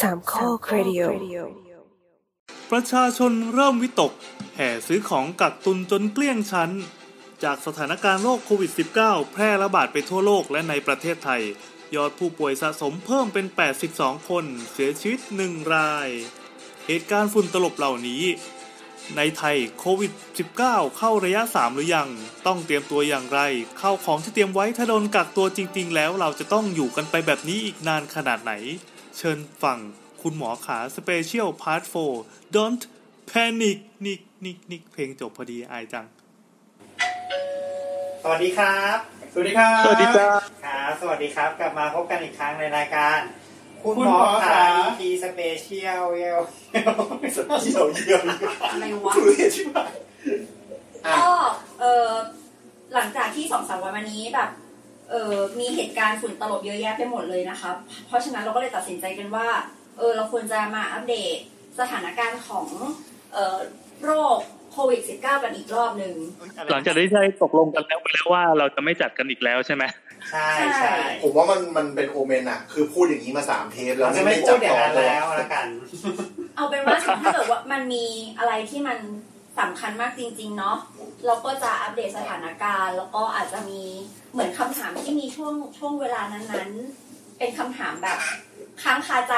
สามข้อครดิโอประชาชนเริ่มวิตก แห่ซื้อของกักตุนจนเกลี้ยงชั้น จากสถานการณ์โรคโควิด -19 แพร่ระบาดไปทั่วโลกและในประเทศไทย ยอดผู้ป่วยสะสมเพิ่มเป็น 82 คน เสียชีวิต 1 ราย เหตุการณ์ฝุ่นตลบเหล่านี้ ในไทยโควิด -19 เข้าระยะ 3 หรือยัง ต้องเตรียมตัวอย่างไร เข้าของที่เตรียมไว้ถ้าโดนกักตัวจริง ๆ แล้วเราจะต้องอยู่กันไปแบบนี้อีกนานขนาดไหน เชิญฟังคุณหมอขา Special Part 4 Don't Panic นิกนิกนิกเพลงจบพอดีอายจัง สวัสดีครับ สวัสดีครับสวัสดีจ้าครับสวัสดีครับ กลับมาพบกันอีกครั้งในรายการ คุณหมอขา คุณหมอขา EP Special เยลเยี่ยวเยี่ยวอะไรวะทุเรศชิบหายอะก็เออหลังจากที่สองสามวันมานี้แบบ เออมีเหตุการณ์ฝุ่นตลบเยอะแยะไปหมดเลยนะคะเพราะฉะนั้นเราก็เลยตัดสินใจกันว่าเออเราควรจะมาอัปเดตสถานการณ์ของเออโรคโควิด -19 กันอีกรอบหนึ่งหลังจากที่ได้ตกลงกันแล้วไปแล้วว่าเราจะไม่จัดกันอีกแล้วใช่ไหมใช่ใช่ผมว่ามันมันเป็นโอเมนอะคือพูดอย่างนี้มาสามเทปแล้เราวจะไม่พูจัดอย่างต่อนั้นเลยแล้วละกัน เอาเป็นว่าถ้าเกิดว่ามันมีอะไรที่มัน สำคัญมากจริง ๆ เนาะเราก็จะอัปเดตสถานการณ์ แล้วก็อาจจะมีเหมือนคำถามที่มีช่วงช่วงเวลานั้นๆ เป็นคำถามแบบค้างคาใจ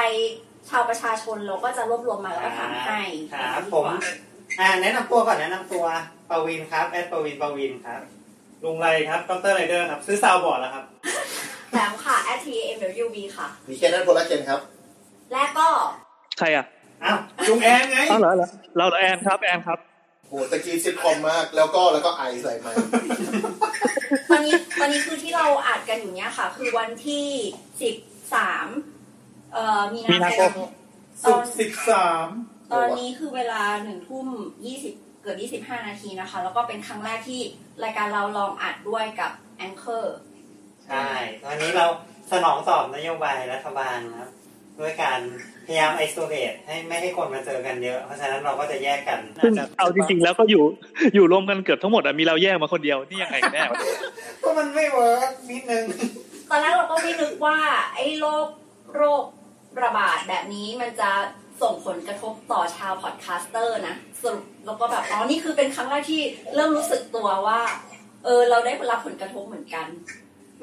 ชาวประชาชนเราก็จะรวบรวมมาแล้วก็ถามให้ครับผมอ่าแนะนำตัวก่อนแนะนำตัวปวินครับแอดปวินปวินครับลุงไรครับดรไรเดอร์ครับซื้อซาวบอร์ดแล้วครับแถมค่ะ at t m w b ค่ะ มีแค่นั้นพลละเคนครับ และก็ ใครอะ อ้าวลุงแอนไง อ้าวเหรอเหรอเราเหรอแอนครับแอนครับ โหตะกี้ซิทคอมมาก แล้วก็แล้วก็ไอใส่ไมาตอนนี้ตอนนี้คือที่เราอัดกันอยู่เนี้ยค่ะ คือวันที่สิบสามเอ่อมีมีนานาคคมมตอนสิบสามตอนนี้คือเวลาหนึ่งทุ่มยี่สิบเกือบยี่สิบห้านาทีนะคะ แล้วก็เป็นครั้งแรกที่รายการเราลองอัดด้วยกับแองเกอร์ใช่ตอนนี้เราสนองตอบนโยบายรัฐบาลนะครับ ด้วยการพ ยายาม isolate ให้ไม่ให้คนมาเจอกันเยอะ เพราะฉะนั้นเราก็จะแยกกันซึ่งเอาจริงๆแล้วก็อยู่อยู่รวมกันเกือบทั้งหมดอะมีเราแยกมาคนเดียวนี่ยังไงกันแน่วะก็มันไม่ work นิดนึงตอนแรกเราก็ไม่นึกว่า ไอ้โรคโรคระบาดแบบนี้มันจะส่งผลกระทบต่อชาว podcaster นะสรุปแล้วก็แบบอ๋อนี่คือเป็นครั้งแรกที่เริ่มรู้สึกตัวว่า เออ เราได้รับผลกระทบเหมือนกัน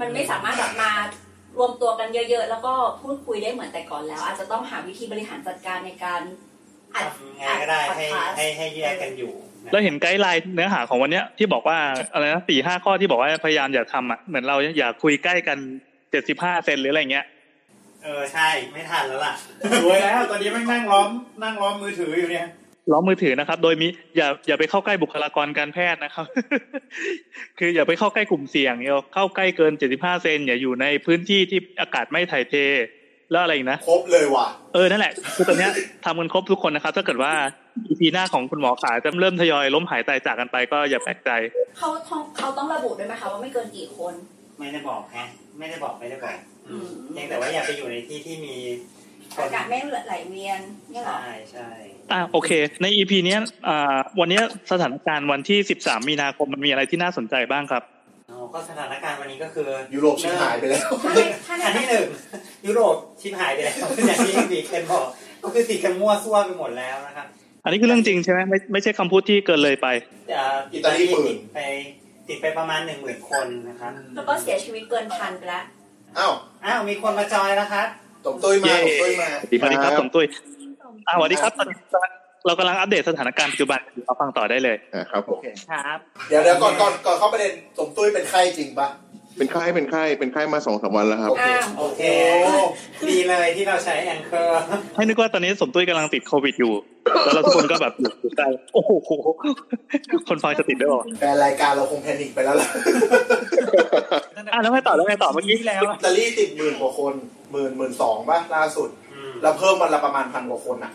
มันไม่สามารถแบบมา รวมตัวกันเยอะๆ แล้วก็พูดคุยได้เหมือนแต่ก่อนแล้ว อาจจะต้องหาวิธีบริหารจัดการในการอัดทำไงก็ได้ให้อัด podcast ให้ให้แยกกันอยู่นะเราเห็นไกด์ไลน์เนื้อหาของวันเนี้ยที่บอกว่าอะไรนะสี่ห้าข้อที่บอกว่าพยายามอย่าทำอะเหมือนเราอย่าคุยใกล้กันเจ็ดสิบห้าเซนหรืออะไรเงี้ยเออใช่ไม่ทันแล้วล่ะสวยแล้วตอนนี้แม่งนั่งล้อมนั่งล้อมมือถืออยู่เนี่ย ล้อมมือถือนะครับ โดยมีอย่าอย่าไปเข้าใกล้บุคลากรการแพทย์นะครับ คืออย่าไปเข้าใกล้กลุ่มเสี่ยงอย่าเข้าใกล้เกินเจ็ดสิบห้าเซนอย่าอยู่ในพื้นที่ที่อากาศไม่ถ่ายเท แล้วอะไรอีกนะครบเลยว่ะเออนั่นแหละคือตอนเนี้ยทำกันครบทุกคนนะครับ ถ้าเกิดว่า EP หน้าของคุณหมอขาจะเริ่มทยอยล้มหายตายจากกันไปก็อย่าแปลกใจเขาต้องเขาต้องระบุด้วยไหมคะว่าไม่เกินกี่คน ไม่ได้บอกฮะไม่ได้บอกไม่ได้บอกอืมเพียงแต่ว่าอย่าไปอยู่ในที่ที่มีคน อากาศไม่ไหลเวียนเนี่ยเหรอใช่ใช่อะโอเค ใน EP เนี้ยอ่าวันเนี้ยสถานการณ์วันที่13มีนาคมมันมีอะไรที่น่าสนใจบ้างครับอ๋อก็สถานการณ์วันนี้ก็คือยุโรปชิบหายไปแล้วถ้าในถ้าในอันที่หนึ่งยุโรปชิบหายไปแล้วอย่างที่บีเคนบอกก็คือติดกันมั่วซั่วไปหมดแล้วนะครับอันนี้คือเรื่องจริงใช่ไหมไม่ไม่ใช่คำพูดที่เกินเลยไปอ่าอิตาลีหมื่นติดไปติดไปประมาณหนึ่งหมื่นคนนะครับแล้วก็เสียชีวิตเกินพันไปแล้วอ้าวอ้าวมีคนมาจอยแล้วครับ ตบตุ้ยมาเย้ตบตุ้ยมาสวัสดีครับสมตุ้ยอ่าสวัสดีครับตอนนี้เรากำลังอัปเดตสถานการณ์ปัจจุบันอยู่เอาฟังต่อได้เลยอ่าครับผโอมเคครับ เดี๋ยวเดี๋ยวก่อนก่อนก่อนเข้าประเด็นสมตุ้ยเป็นไข้จริงปะเป็นไข้เป็นไข้เป็นไข้มาสองสามวันแล้วครับ โอเคอ้าวโอเคโอ้ดีเลยที่เราใช้แองเกอร์ให้นึกว่าตอนนี้สมตุ้ยกำลังติดโควิดอยู่ แล้วเราทุกคนก็แบบอยู่อยู่ใกล้โอ้โห คนฟังจะติดด้วยเหรอแฟนรายการเราคงแพนิคไปแล้วล่ะอะแล้วไงต่อแล้วไงต่อเมื่อกี้แล้วอิตาลีติดหมื่นกว่าคน หมื่นหมื่นสองป่ะล่าสุดมแล้วเพิ่มวันละประมาณพันกว่าคนอะ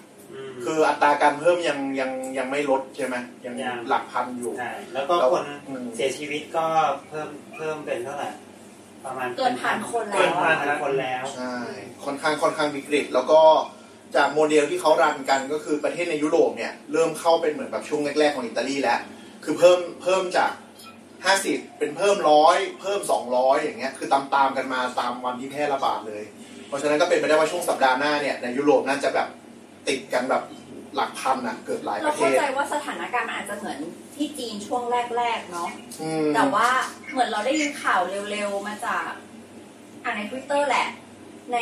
มคืออัตราการเพิ่มยังยังยังไม่ลดใช่ไหมยังยังหลักพันอยู่ใช่แล้วก็คนอืมเสียชีวิตก็เพิ่มเพิ่มเป็นเท่าไหร่ประมาณเกินพันคนแล้วเกินพันคนแล้วใช่ค่อนข้างค่อนข้างวิกฤตแล้วก็จากโมเดลที่เขารันกันก็คือประเทศในยุโรปเนี่ย เริ่มเข้าเป็นเหมือนแบบช่วงแรกๆของอิตาลีแล้ว คือเพิ่มเพิ่มจาก50เป็นเพิ่มร้อยเพิ่ม200อย่างเงี้ย คือตามตามๆกันมาตามวันที่แพร่ระบาดเลยพ ราะฉะนั้นก็เป็นไปได้ว่าช่วงสัปดาห์หน้าเนี่ยในยุโรปน่าจะแบบติดกันแบบหลักพันนะเกือบหลายปเราระเทเข้าศใจว่าสถานการณ์มันอาจจะเหมือนที่จีนช่วงแรกๆเนาะอืมแต่ว่าเหมือนเราได้ยินข่าวเร็วๆมาจากอ่านใน Twitter แหละ ใน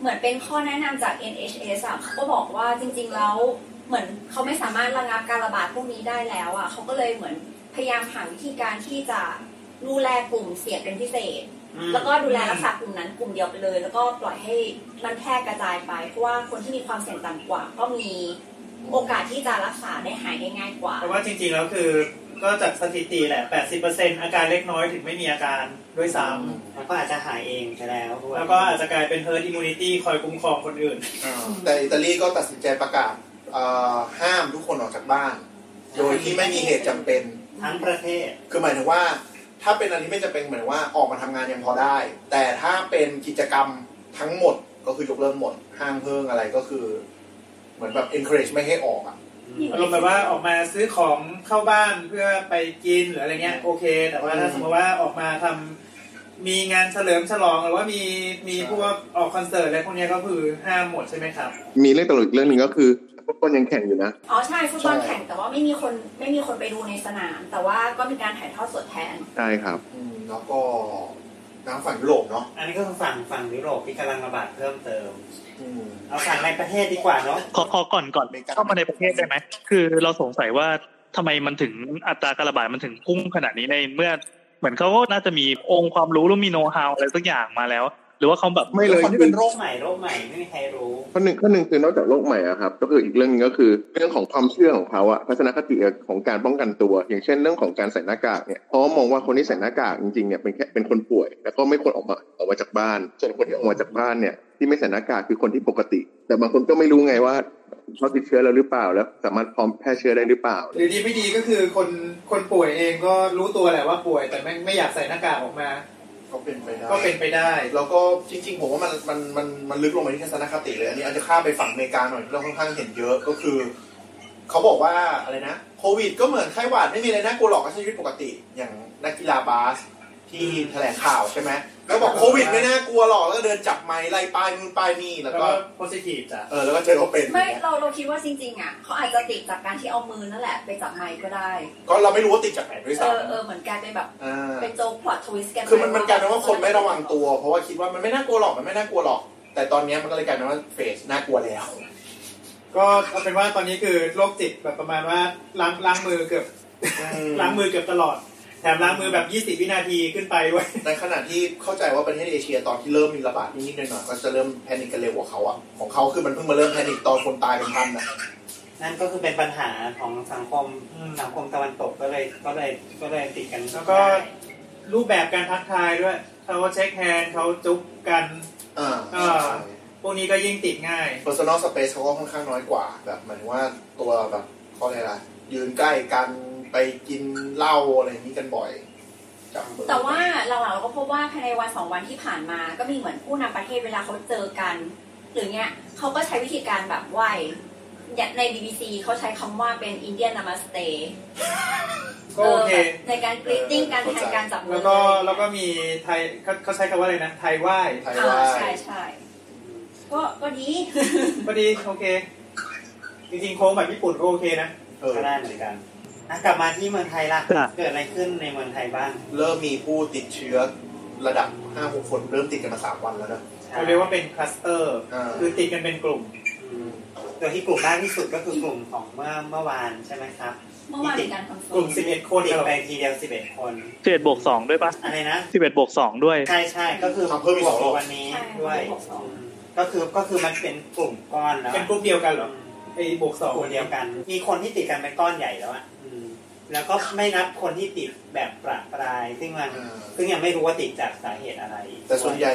เหมือนเป็นข้อแนะนำจาก NHS อะเขาก็บอกว่าจริง ๆ แล้วเหมือนเขาไม่สามารถระงับการระบาดพวกนี้ได้แล้วอะเขาก็เลยเหมือนพยายามหาวิธีการที่จะดูแลกลุ่มเสี่ยงเป็นพิเศษ แล้วก็ดูแลรักษากลุ่มนั้นกลุ่มเดียวไปเลย แล้วก็ปล่อยให้มันแพร่กระจายไป เพราะว่าคนที่มีความเสี่ยงต่ำกว่า ก็มีโอกาสที่จะรักษาได้หายได้ง่ายกว่าแต่ว่าจริงๆแล้วคือก็จากสถิติแหละ 80%อาการเล็กน้อยถึงไม่มีอาการด้วยซ้แล้วก็อาจจะหายเองไปแล้วด้วำยแล้วก็อาจจะกลายเป็น herd immunity คอยคุ้มครองคนอื่นอ่าแต่อิตาลีก็ตัดสินใจประกาศเอ่อห้ามทุกคนออกจากบ้าน โดยที่ไม่มีเหตุจำเป็น ทั้งประเทศ คือหมายถึงว่า ถ้าเป็นอะไรที่ไม่จำเป็นเหมือนว่าออกมาทำงานยังพอได้ แต่ถ้าเป็นกิจกรรมทั้งหมดก็คือยกเลิกหมดห้างเพิ่งอะไรก็คือ เหมือนแบบ encourage ไม่ให้ออกอะอารมณ์แบบว่าออกมาซื้อของเข้าบ้านเพื่อไปกินหรืออะไรเงี้ยโอเค แต่ว่าถ้าสมมติว่าออกมาทำมีงานเฉลิมฉลองหรือว่ามีมีพวกออกคอนเสิร์ตอะไรพวกเนี้ยก็คือห้ามหมดใช่ไหมครับ มีเรื่องตลกอีกเรื่องหนึ่งก็คือ ฟุตบอลยังแข่งอยู่นะ อ๋อใช่ฟุตบอลใช่แข่งแต่ว่าไม่มีคนไม่มีคนไปดูในสนาม แต่ว่าก็มีการถ่ายทอดสดแทน ใช่ครับอืมแล้วก็ทางฝั่งยุโรปเนาะ อันนี้ก็คือฝั่งฝั่งยุโรปที่กำลังระบาดเพิ่มเติมอืมเอาฝั่งในประเทศดีกว่าเนาะขอขอก่อนก่อนอเมริกาเข้ามาในประเทศได้ไหมคือเราสงสัยว่าทำไมมันถึงอัตราการระบาดมันถึงพุ่งขนาดนี้ในเมื่อ เหมือนเขาก็น่าจะมีองค์ความรู้หรือมีโน้ตฮาวอะไรสักอย่างมาแล้ว หรือว่าเขาแบบไม่เลยคนที่เป็นโรคใหม่โรคใหม่ไม่มีใครรู้ข้อหนึ่งข้อหนึ่งคือนอกจากโรคใหม่อะครับ ก็คืออีกเรื่องหนึงก็คือเรื่องของความเชื่อของเขาอะทัศนคติของการป้องกันตัว อย่างเช่นเรื่องของการใส่หน้ากากเนี่ยเพราะว่ามองว่าคนที่ใส่หน้ากากจริงๆเนี่ยเป็นแค่เป็นคนป่วย แล้วก็ไม่ควรออกมาออกมาจากบ้าน ส่วนคนที่ออกมาจากบ้านเนี่ยที่ไม่ใส่หน้ากากคือคนที่ปกติ แต่บางคนก็ไม่รู้ไงว่าเขาติดเชื้อแล้วหรือเปล่าแล้ว สามารถพร้อมแพร่เชื้อได้หรือเปล่าหรือดีไม่ดีก็คือคนคนป่วยเองก็รู้ตัวแหละว่าป่วยแต่ไม่ไม่อยากใส่หน้ากากออกมา ก็เป็นไปได้ก็เป็นไปได้ แล้วก็จริง ๆ ผมว่ามันมันมันมันลึกลงไปที่ทัศนคติเลยอันนี้อาจจะข้ามไปฝั่งอเมริกาหน่อยที่เราค่อนข้างเห็นเยอะก็คือเขาบอกว่าอะไรนะโควิด ก็เหมือนไข้หวัดไม่มีอะไรน่ากลัวหรอกก็ใช้ชีวิตปกติ อย่างนักกีฬาบาส ที่แถลงข่าวใช่ไหมแล้วบอกโควิดไม่น่ากลัวหรอกแล้วก็เดินจับไม้ไล่ป้ายนู่นป้ายนี่แล้วแล้วก็ก็ positive จ้ะเออแล้วก็เจอเขาเป็นไม่เราเราคิดว่าจริงๆอะเขาอาจจะติดจากการที่เอามือนั่นแหละไปจับไมค์ก็ได้ ก็เราไม่รู้ว่าติดจากไหนด้วยเอซ้อเออเหมือนกลายเป็นแบบำอ่าเป็นโจ๊กพลอตทวิสต์กันไปคือมันมันกลายเป็นว่าคนไม่ระวังตัว เพราะว่าคิดว่ามันไม่น่ากลัวหรอกมันไม่น่ากลัวหรอก แต่ตอนนี้มันก็เลยกลายเป็นว่าเฟสน่ากลัวแล้ว ก็เอาเป็นว่าตอนนี้คือโรคจิตแบบประมาณว่าล้างล้างมือเกือบล้างมือเกือบตลอด แถมล้างมือแบบ 20 วินาทีขึ้นไปด้วย ในขณะที่เข้าใจว่าประเทศเอเชียตอนที่เริ่มมีระบาดนิดๆหน่อยๆก็จะเริ่ม panic กันเร็วกว่าเขาอะของเขาคือมันเพิ่งมาเริ่ม panic ตอนคนตายเป็นพันอะนั่นก็คือเป็นปัญหาของสังคมอืมสังคมตะวันตกก็เลยก็เลยก็เลยติดกันแล้วก็รูปแบบการทักทายด้วยเขา shake hand เขาจุ๊บกันอ่าอ่าพวกนี้ก็ยิ่งติดง่าย personal space เขาก็ค่อนข้างน้อยกว่า แบบหมายถึงว่าตัวแบบเขาเรียกอะไรยืนใกล้กัน ไปกินเหล้าอะไรอย่างนี้กันบ่อยจับมือแต่ว่าหลังๆเราก็พบว่าภายในวันสองวันที่ผ่านมาก็มีเหมือนผู้นำประเทศเวลาเขาเจอกัน หรือเนี้ยเขาก็ใช้วิธีการแบบไหวอย่างใน BBC เขาใช้คำว่าเป็น Indian Namaste ก็โอเคในการกรีตติ้งการแทนการจับมืแล้วก็แล้วก็มีไทยเขาเขาใช้คำว่าอะไรนะ ไทยไหว้ไทยอ่าว่าใช่ใช่ก็ก็ดีก็ดี โอเค จริงๆโค้งแบบญี่ปุ่นก็โอเคนะเออก็ได้เหมือนกันอะ กลับมาที่เมืองไทยล่ะจ้ะเกิดอะไรขึ้นในเมืองไทยบ้างเริ่มมีผู้ติดเชื้อระดับ5-6คนเริ่มติดกันมา3วันแล้วนะ เราเรียกว่าเป็นคลัสเตอร์ อ่า คือติดกันเป็นกลุ่ม อืมโดยที่กลุ่มมากที่สุดก็คือกลุ่มของเมื่อเมื่อวานใช่ไหมครับเมื่อวานมีการ confirm กลุ่ม11 คนติดเหรอไปทีเดียว11 คนสิบเอ็ดบวกสองด้วยปะอะไรนะ สิบเอ็ดบวกสองด้วย ใช่ใช่ก็คือทำเพิ่มอีกสองรอบ วันนี้ใช่ด้วยบวกสองอืมก็คือก็คือมันเป็นกลุ่มก้อนแล้วเป็นกลุ่มเดียวกันเหรอไอ้บวกสองกลุ่มเดียวกัน มีคนที่ติดกันเป็นก้อนใหญ่แล้วอะอืม แล้วก็ไม่นับคนที่ติดแบบประปราย ซึ่งมันอ่าซึ่งยังไม่รู้ว่าติดจากสาเหตุอะไร แต่ส่วนใหญ่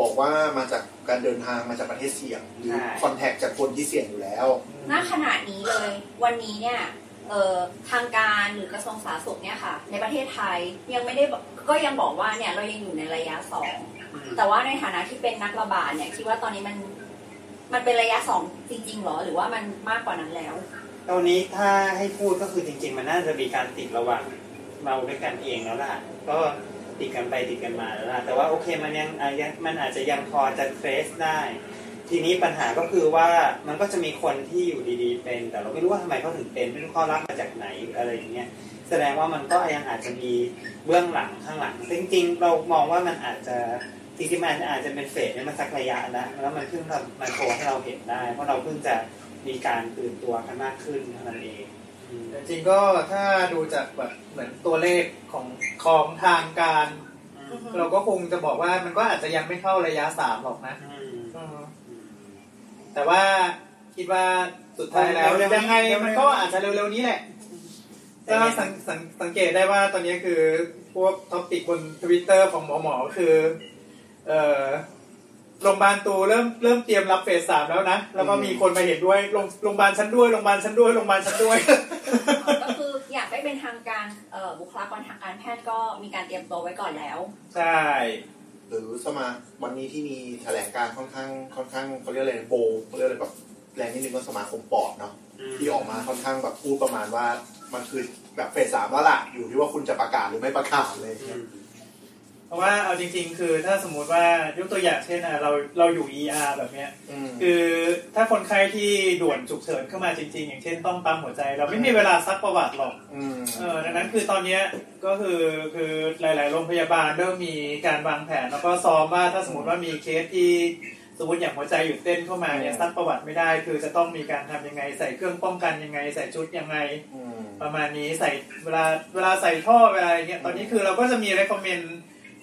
บอกว่ามาจากการเดินทางมาจากประเทศเสี่ยง หรือใช่คอนแทคจากคนที่เสี่ยงอยู่แล้วณขณะนี้เลย วันนี้เนี่ยเอ่อทางการหรือกระทรวงสาธารณสุขเนี่ยค่ะ ในประเทศไทยยังไม่ได้บอกก็ยังบอกว่าเนี่ยเรายังอยู่ในระยะสองอืมแต่ว่าในฐานะที่เป็นนักระบาดเนี่ยคิดว่าตอนนี้มันมันเป็นระยะสองจริงๆหรอ หรือว่ามันมากกว่านั้นแล้ว ตอนนี้ถ้าให้พูดก็คือจริง ๆ มันน่าจะมีการติดระหว่างเราด้วยกันเองแล้วล่ะ ก็ติดกันไปติดกันมาแล้วล่ะ แต่ว่าโอเคมันยังยังมันอาจจะยังพอจะเทรสได้ ทีนี้ปัญหาก็คือว่ามันก็จะมีคนที่อยู่ดีๆเป็น แต่เราไม่รู้ว่าทำไมเขาถึงเป็นไม่รู้เขารับมาจากไหนอะไรอย่างเงี้ยแสดงว่ามันก็ยังอาจจะมีเบื้องหลังข้างหลังจริงๆ เรามองว่ามันอาจจะจริงๆมันอาจจะเป็นเฟสเนี่ยมาสักระยะแล้วแล้วมันเพิ่งมาโชว์ให้เราเห็นได้ เพราะเราเพิ่งจะ มีการตื่นตัวกันมากขึ้นเท่านั้นเองอืมแต่จริงก็ถ้าดูจากแบบเหมือนตัวเลขของของทางการ เราก็คงจะบอกว่ามันก็อาจจะยังไม่เข้าระยะสามหรอกนะอืมเออแต่ว่าคิดว่าสุดท้ายแล้วเร็วๆนี้ยังไงมันก็อาจจะเร็วๆนี้แหละก็สังสังสังเกตได้ว่าตอนนี้คือพวก topic บนทวิตเตอร์ของหมอหมอๆคือ เอ่อ โรงพยาบาลตูเริ่มเริ่มเตรียมรับ phase สามแล้วนะ แล้วก็มีคนมาเห็นด้วยโรงโรงพยาบาลชั้นด้วยโรงพยาบาลชั้นด้วยโรงพยาบาลชั้นด้วย ก็คืออยากได้เป็นทางการเอ่อบุคลากรทางการแพทย์ก็มีการเตรียมตัวไว้ก่อนแล้ว ใช่ หรือสมาวันนี้ที่มีแถลงการค่อนข้างค่อนข้างเขาเรียกอะไรโบเขาเรียกอะไรแบบแรงนิดนึงก็สมาคมปอดเนาะที่ออกมาค่อนข้างแบบพูดประมาณว่ามันคือแบบเฟสสามแล้วล่ะอยู่ที่ว่าคุณจะประกาศหรือไม่ประกาศเลยอืมเพ ราะว่าเอาจริง ๆ คือถ้าสมมุติว่ายกตัวอย่างเช่นอะเราเราอยู่ ER แบบเนี้ยอืมคือถ้าคนไข้ที่ด่วนฉุกเฉินเข้ามาจริง ๆ อย่างเช่นต้องปั๊มหัวใจ เราไม่มีเวลาซักประวัติหรอกอืมเออดังนั้นคือตอนเนี้ยก็คือคือหลาย ๆ โรงพยาบาลเริ่มมีการวางแผน แล้วก็ซ้อมว่าถ้าสมมติว่ามีเคสที่สมมติอย่างหัวใจหยุดเต้นเข้ามาเนี่ยซักประวัติไม่ได้ คือจะต้องมีการทำยังไง ใส่เครื่องป้องกันยังไง ใส่ชุดยังไงอืมประมาณนี้ใส่เวลาเวลาใส่ท่อเวลาอย่างเงี้ยตอนนี้คือเราก็จะมี recommend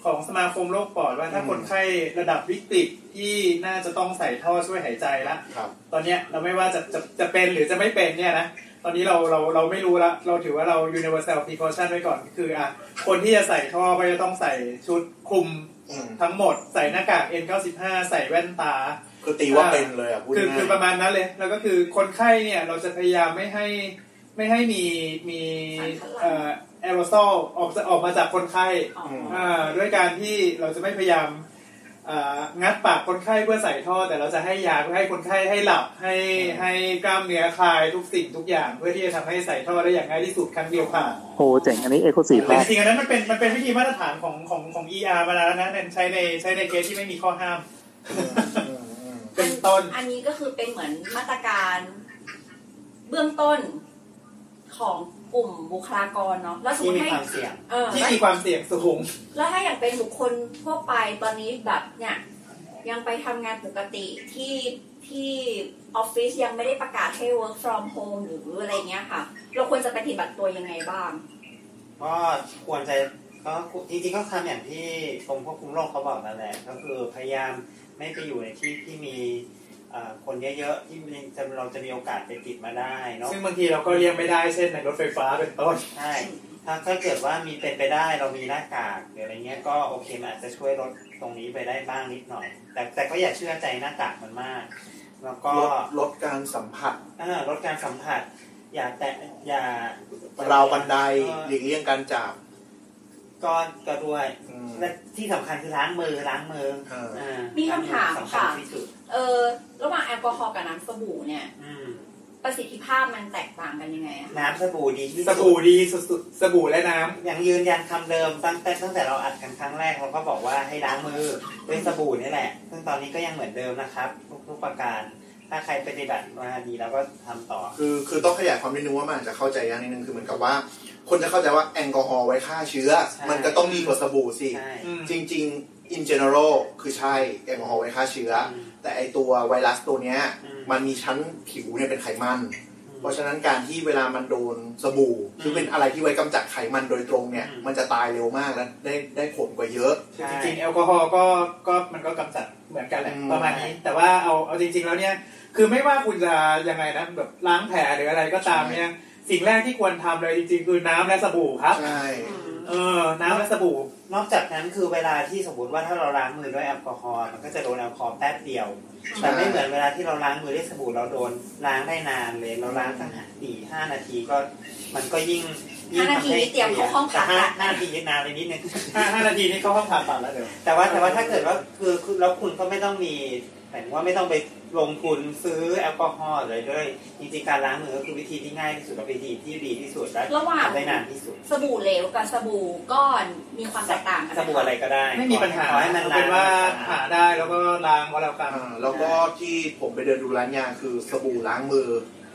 ของสมาคมโรคปอดว่าถ้าคนไข้ระดับวิกฤตที่น่าจะต้องใส่ท่อช่วยหายใจละครับตอนเนี้ยเราไม่ว่าจะจะจะเป็นหรือจะไม่เป็นเนี่ยนะตอนนี้เราเราเราไม่รู้ละเราถือว่าเรา universal precaution ไว้ก่อนคืออะคนที่จะใส่ท่อก็จะต้องใส่ชุดคลุมอืมทั้งหมดใส่หน้ากาก N95 ใส่แว่นตา คือตีว่าเป็นเลยอะพูดคือง่ายคือประมาณนั้นเลย แล้วก็คือคนไข้เนี่ยเราจะพยายามไม่ให้ไม่ให้มีมี สารคัดหลั่งเอ่อแอโรซอลออกจะออกมาจากคนไข้อ๋อออ่าด้วยการที่เราจะไม่พยายามอ่างัดปากคนไข้เพื่อใส่ท่อ แต่เราจะให้ยาเพื่อให้คนไข้ให้หลับให้ให้กล้ามเนื้อคลายทุกสิ่งทุกอย่าง เพื่อที่จะทำให้ใส่ท่อได้อย่างง่ายที่สุดครั้งเดียวผ่านโหเจ๋งอันนี้เอกสีแต่ภาจพริงๆอันนั้นมันเป็นมันเป็นวิธีมาตรฐานของของของ ER มาแล้วนะนั่นใช้ในใช้ในเคสที่ไม่มีข้อห้ามอืมอืมอืมเป็นต้น อันนี้ก็คือเป็นเหมือนมาตรการเบื้องต้นของ กลุ่มบุคลากรเนาะแล้วสมมที่ติมีให้ความเสี่ยงเออที่มีความเสี่ยงสูง แล้วถ้าอย่างเป็นบุคคลทั่วไปตอนนี้แบบเนี่ยยังไปทำงานปกติที่ที่ออฟฟิศยังไม่ได้ประกาศให้ work from home หรืออะไรเงี้ยค่ะ เราควรจะปฏิบัติตัวยังไงบ้าง ก็ควรจะก็จริงๆก็ทำอย่างที่กรมควบคุมโรคเขาบอกนั่นแหละก็คือพยายามไม่ไปอยู่ในที่ที่มีเอ่อ คนเยอะๆที่จะเราจะมีโอกาสไปติดมาได้เนาะซึ่งบางทีเราก็เลี่ยงไม่ได้เช่นในรถไฟฟ้าเป็นต้นใช่ถ้าถ้าเกิดว่ามีเป็นไปได้เรามีหน้ากากหรืออะไรเงี้ยก็โอเคมันอาจจะช่วยลดตรงนี้ไปได้บ้างนิดหน่อย แต่แต่ก็อย่าเชื่อใจหน้ากากมันมาก แล้วก็ลดลดการสัมผัสอ่าลดการสัมผัส อย่าแตะอย่าราวบันไดหลีกเลี่ยงการจับก้อนก็ด้วยอืมและที่สำคัญคือล้างมือล้างมือเอออ่ามีคำถามสำคัญค่ะที่สุด เออระหว่างแอลกอฮอล์กับน้ำสบู่เนี่ยอืมประสิทธิภาพมันแตกต่างกันยังไงอะน้ำสบู่ดีที่สบู่ดีสุดๆสบู่และน้ำ ยังยืนยันคำเดิมตั้งแต่ตั้งแต่เราอัดกันครั้งแรกเราก็บอกว่าให้ล้างมือด้วยสบู่นี่แหละ ซึ่งตอนนี้ก็ยังเหมือนเดิมนะครับ ทุกทุกประการ ถ้าใครปฏิบัติมาดีแล้วก็ทำต่อ คือคือต้องขยายความนิดนึงว่ามันอาจจะเข้าใจยากนิดนึงคือเหมือนกับว่า คนจะเข้าใจว่าแอลกอฮอล์ไว้ฆ่าเชื้อ ใช่ มันก็ต้องดีกว่าสบู่สิ ใช่ จริง ๆ in general คือใช่แอลกอฮอล์ไว้ฆ่าเชื้ออืม แต่ไอตัวไวรัสตัวเนี้ยอืมมันมีชั้นผิวเนี่ยเป็นไขมัน เพราะฉะนั้นการที่เวลามันโดนสบู่ซึ่งเป็นอะไรที่ไว้กำจัดไขมันโดยตรงเนี่ยอืมมันจะตายเร็วมากและได้ได้ผลกว่าเยอะใช่จริงๆแอลกอฮอล์ก็ก็มันก็กำจัดเหมือนกันแหละอืมประมาณนี้แต่ว่าเอาเอาจริง ๆ แล้วเนี่ยคือไม่ว่าคุณจะยังไงนะแบบล้างแผลหรืออะไรก็ตามเนี่ยสิ่งแรกที่ควรทำเลยจริง ๆ คือน้ำและสบู่ครับใช่เออ น้ำและสบู่ นอกจากนั้นคือเวลาที่สมมติว่าถ้าเราล้างมือด้วยแอลกอฮอล์มันก็จะโดนแอลกอฮอล์แป๊บเดียว แต่ไม่เหมือนเวลาที่เราล้างมือด้วยสบู่เราโดนล้างได้นานเลยเราล้างตั้งสี่ห้านาทีก็ มันก็ยิ่งยิ่งห้านาทีทำให้นี่เตรียมเข้าห้องผ่าตัดแต่ห้ห้านาทีนานไปนิดนึงห้าห้านาทีนี่เข้าห้องผ่าตัดแล้วเดี๋ยวแต่ว่าแต่ว่าถ้าเกิดว่าคือคือแล้วคุณก็ไม่ต้องมีหมายถึงว่าไม่ต้องไป ลงทุนซื้อแอลกอฮอล์เลยด้วยจริงๆการล้างมือก็คือวิธีที่ง่ายที่สุดและวิธีที่ดีที่สุดและระหว่าง ทำได้นานที่สุด สบู่เหลวกับสบู่ก้อนมีความแตกต่างกันหสบู่อะไรก็ได้ไม่มีปัญหาขอให้มันเอาเป็นว่าล้หางได้แล้วก็ล้างก็แล้วกัน อ่าแล้วก็ที่ผมไปเดินดูร้านยาคือสบู่ล้างมือ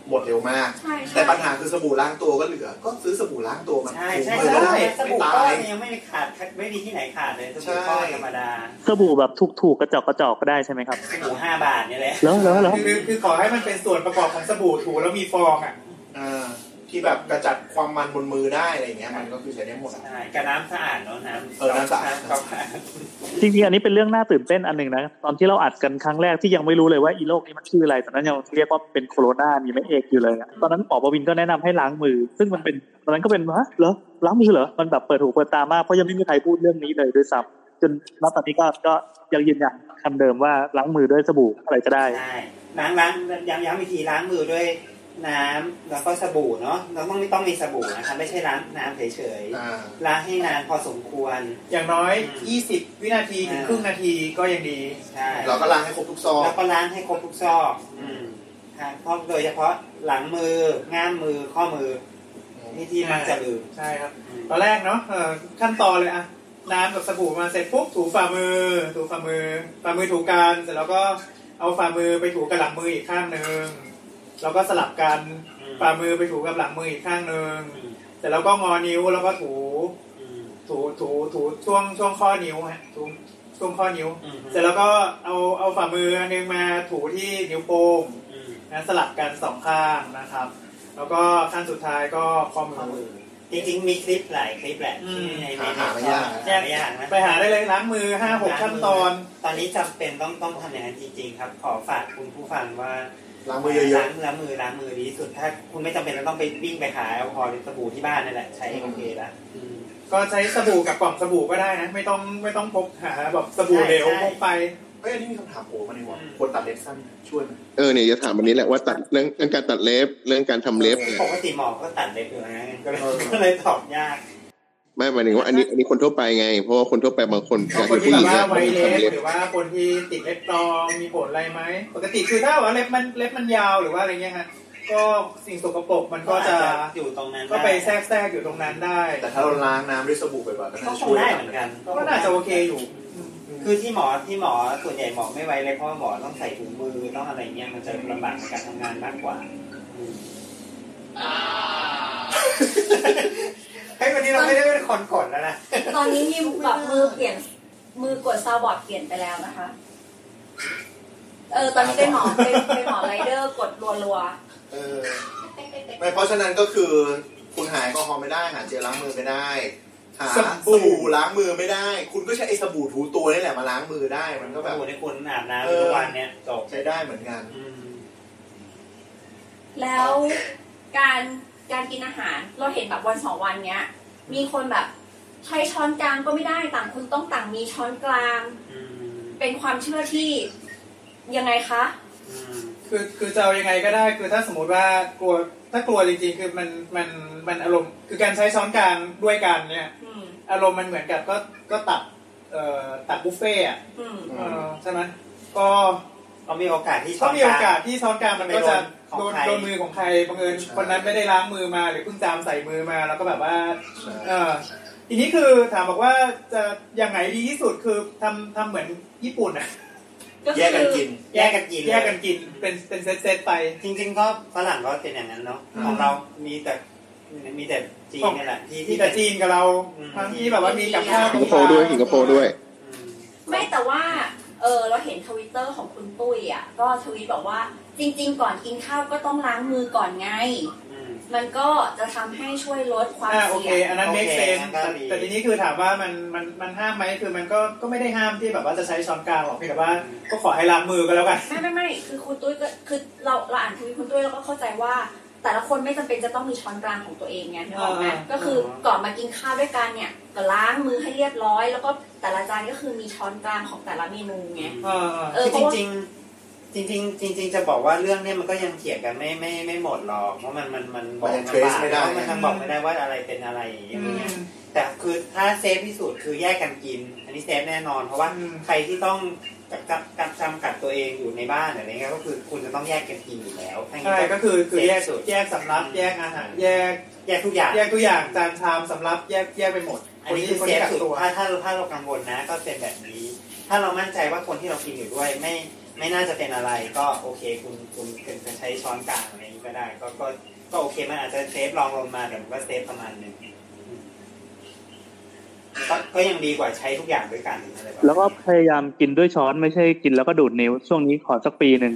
หมดเร็วมาก ใช่ใช่แต่ปัญหาคือสบู่ล้างตัวก็เหลือ ก็ซื้อสบู่ล้างตัวมาใช่ถูใช่มือแล้วใช่ไม่สบู่ตาก้อนยเนี่ยยังไม่มีขาดไม่มีที่ไหนขาดเลยสบู่ใช่ก้อนธรรมดาสบู่แบบถูกๆกระจอกกระจอกก็ได้ใช่ไหมครับสบู่ห้าบาทเนี่ยแหละ แล้วแล้วแล้วคือคือขอให้มันเป็นส่วนประกอบของสบู่ถูแล้วมีฟองอะ อ่า ที่แบบกระจัดความมันบนมือได้อะไรอย่างเงี้ยมันก็คือใช้ได้หมด ใช่กับน้ำสะอาดเนาะน้ำเออน้ำสะอาดก๊อกสะอาดจริงๆอันนี้เป็นเรื่องน่าตื่นเต้นอันหนึ่งนะ ตอนที่เราอัดกันครั้งแรกที่ยังไม่รู้เลยว่าอีโรคนี้มันชื่ออะไรตอนนั้นยังเรียกว่าเป็นโคโรนามีไม่เอกอยู่เลยอะตอนนั้นหมอประวินก็แนะนำให้ล้างมือ ซึ่งมันเป็นตอนนั้นก็เป็นฮะเหรอล้างมือเหรอมันแบบเปิดหูเปิดตามากเพราะยังไม่มีใครพูดเรื่องนี้เลยด้วยซ้ำจนณตอนนี้ก็ก็ยังยืนยันคำเดิมว่าล้างมือด้วยสบู่อะไรก็ได้ใช่ล้างล้างย้ำย้ำวิธีล้างมือด้วย น้ำแล้วก็สบู่เนาะเราต้องไม่ต้องมีสบู่นะคะไม่ใช่ล้างน้ำเฉยอ่าๆล้างให้นานพอสมควร อย่างน้อยอืม20 วินาทีถึงอ่าครึ่งนาทีก็ยังดีใช่เราก็ล้างให้ครบทุกซองแล้วก็ล้างให้ครบทุกซอกอืมค่ะเพราะโดยเฉพาะหลังมือง่ามมือข้อมือนี่ที่มักจะลืมใช่ครับอืมตอนแรกเนาะเอ่อขั้นตอนเลยอะน้ำกับสบู่มาเสร็จปุ๊บถูฝ่ามือ ถูฝ่ามือฝ่ามือถูกันเสร็จแล้วก็เอาฝ่ามือไปถูกับหลังมืออีกข้างหนึ่ง แล้วก็สลับกันฝ่ามือไปถูกับหลังมืออีกข้างหนึ่งอืมเสร็จแล้วก็งอนิ้วแล้วก็ถูอืมถูถูถูช่วงช่วงข้อนิ้วฮะถูช่วงข้อนิ้วอืมเสร็จแล้วก็เอาเอาฝ่ามืออันนึงมาถูที่นิ้วโป้งอืมนะสลับกันสองข้างนะครับ แล้วก็ขั้นสุดท้ายก็ข้อมืข้ออมือจริงๆ มีคลิปหลายคลิปแหละอืมที่ในหาหาไม่ในยากหาไม่ยากนะไปหาได้เลยล้างมือห้าหกขั้นตอน ตอนนี้จำเป็นต้องต้องทำอย่างนั้นจริงๆ ครับ ขอฝากคุณผู้ฟังว่า ล้างมือเยอะล้างล้างมือล้างมือดีที่สุด ถ้าคุณไม่จำเป็นต้องไปวิ่งไปหาแอลกอฮอล์หรือสบู่ที่บ้านนั่นแหละใช้โอเคแล้วอืมก็ใช้สบู่กับกล่องสบู่ก็ได้นะ ไม่ต้องไม่ต้องพกหาแบบสบู่เหลวใช่ใช่พกไปๆเฮ้ยอันนี้มีคำถามโผล่มาในหัวคนตัดเล็บสั้นช่วยไหมเออเนี่ยจะถามวันนี้แหละว่าตัดเรื่องเรื่องการตัดเล็บเรื่องการทำเล็บเนี่ยปกติหมอก็ตัดเล็บอยู่นะก็เลยก็เลยตอบยาก ไม่หมายถึงว่าอันนี้อันนี้คนทั่วไปไง เพราะว่าคนทั่วไปบางคนอยากคเห็นนที่ผู้หแบญิบงว่าอะไวเล็บทำเล็บหรือว่าคนที่ติดเล็บตอมมีผลอะไรไหมปกติคือถ้าว่าเล็บมันเล็บมันยาวหรือว่าอะไรเงี้ยฮะก็สิ่งสกปรกมันก็จะอยู่ตรงนั้นก็ไปแทรกแทรกอยู่ตรงนั้นได้ แต่ถ้าเราล้างน้ำด้วยสบู่บ่อยๆก็ก็น่าคจะงช่วยได้เหมือนกันก็น่าจะโอเคอยู่ คือที่หมอที่หมอส่วนใหญ่หมอไม่ไว้เลยเพราะว่าหมอต้องใส่ถุงมือต้องอะไรเงี้ยมันจะลำบากในการทำงานมากกว่าอืมเฮ้ยวันนี้เราไม่ได้เป็นคนกดแล้วนะตอนนี้มีแบบมือเปลี่ยน มือกดซาวบอร์ดเปลี่ยนไปแล้วนะคะ เออ ตอนนี้เป็นหมอเป็นเป็นหมอไรเดอร์กดรัวเออไม่เพราะฉะนั้นก็คือคุณหายแอลกอฮอล์ไม่ได้หาเจลล้างมือไม่ได้หาสสบู่บู่ล้างมือไม่ได้ คุณก็ใช้ไอ้สบู่ถูตัวนี่แหละมาล้างมือได้มันก็ก็แบแบบบในคุณอาบน้ำทุกวันเนี่ยจบใช้ได้เหมือนกันอืมๆแล้วการ การกินอาหารเราเห็นแบบวันสองวันเนี้ย มีคนแบบใช้ช้อนกลางก็ไม่ได้ต่างคนต้องต่างมีช้อนกลางอืมเป็นความเชื่อที่ยังไงคะอืมคือคือจะเอายังไงก็ได้ คือถ้าสมมติว่ากลัวถ้ากลัวจริงๆคือมันมันมันอารมณ์คือการใช้ช้อนกลางด้วยกันเนี่ยอืมอารมณ์มันเหมือนกับก็ก็ตัดเอ่อตัดบุฟเฟ่ต์อะอืมเออใช่ไหมก็ก็มีโอกาสที่ช้ก็อนมีโอกาสที่ช้อนกลางมันก็จะ โดโดนนของใครโดนมือของใครบังเอิญคนนั้นไม่ได้ล้างมือมาหรือเพิ่งจามใส่มือมาแล้วก็แบบว่าใช่เออทีนี้คือถามบอกว่าจะยังไงดีที่สุดคือทำทำเหมือนญี่ปุ่นอะก็แยกกันกิน แยกกันกินแยกกันกินเป็นเป็นเซตเซตๆไป จริงๆก็ฝรั่งก็เป็นอย่างนั้นเนาะอืม ของเรามีแต่มีแต่จีนเนี่ยแหละที่ที่แต่จีนกับเราอืม ทั้งที่แบบว่ามีกับข้าวสิงคโปร์ด้วยสิงคโปร์ด้วย อืมไม่แต่ว่า เออเราเห็นทวิตเตอร์ของคุณตุ้ยอะก็ทวีตบอกว่า จริง ๆ ก่อนกินข้าวก็ต้องล้างมือก่อนไง อืมมันก็จะทำให้ช่วยลดความอ่าโอเสี่เค ยง อันนั้นโอ make เค sense งั้นก็แต่ดี แต่ทีนี้คือถามว่ามันมันมันห้ามไหมคือมันก็ก็ไม่ได้ห้ามที่แบบว่าจะใช้ช้อนกลางหรอกเพียงแต่ว่า ก็ขอให้ล้างมือก็แล้วกัน ไม่ไม่ไม่คือคุณตุ้ยก็คือเราเราอ่านทวิตคุณตุ้ยแล้วก็เข้าใจว่า แต่ละคนไม่จำเป็นจะต้องมีช้อนกลางของตัวเองไงนึกออกไหมอ่าก็คือก่อนมากินข้าวด้วยกันเนี่ยก็ล้างมือให้เรียบร้อย แล้วก็แต่ละจานก็คือมีช้อนกลางของแต่ละเมนูไงเออเออเออคือเพจราะว่าริงๆจริงๆจริงๆจะบอกว่าเรื่องเนี้ยมันก็ยังเถียงกันไม่ไม่ไม่หมดหรอกเพราะมันมันมันบอกมันยัง trace ไม่ได้มันยังบอกไม่ได้ว่าอะไรเป็นอะไรอย่างเงี้อืยมแต่คือถ้า safe ที่สุดคือแยกกันกิน อันนี้ safe แน่นอน เพราะว่าอืมใครที่ต้อง กับกับกับจำกัดตัวเองอยู่ในบ้านอะไรเงี้ยก็คือคุณจะต้องแยกกันกินอยู่แล้วถ้างั้นใช่ก็คือคือแยก safe สุดแยกสำรับแยกอาหารแยกแยกทุกอย่างแยกทุกอย่างจานชามสำรับแยกแยกไปหมดอันนี้คือคนเซที่ฟกักสุดตัวถ้าถ้าถ้าเรากังวลนะ ก็เป็นแบบนี้ ถ้าเรามั่นใจว่าคนที่เรากินอยู่ด้วยไม่ไม่น่าจะเป็นอะไรก็โอเคคุณคุณคุณใช้ช้อนกลางอะไรอย่างนี้ก็ได้ ก็ก็ก็โอเคมันอาจจะเซฟรองลงมาแต่มันก็เซฟประมาณหนึงอืม ก็ก็ยังดีกว่าใช้ทุกอย่างด้วยกันอะไรแบบนี้แล้วก็พยายามกินด้วยช้อนไม่ใช่กินแล้วก็ดูดนิ้ว ช่วงนี้ขอสักปีหนึ่ง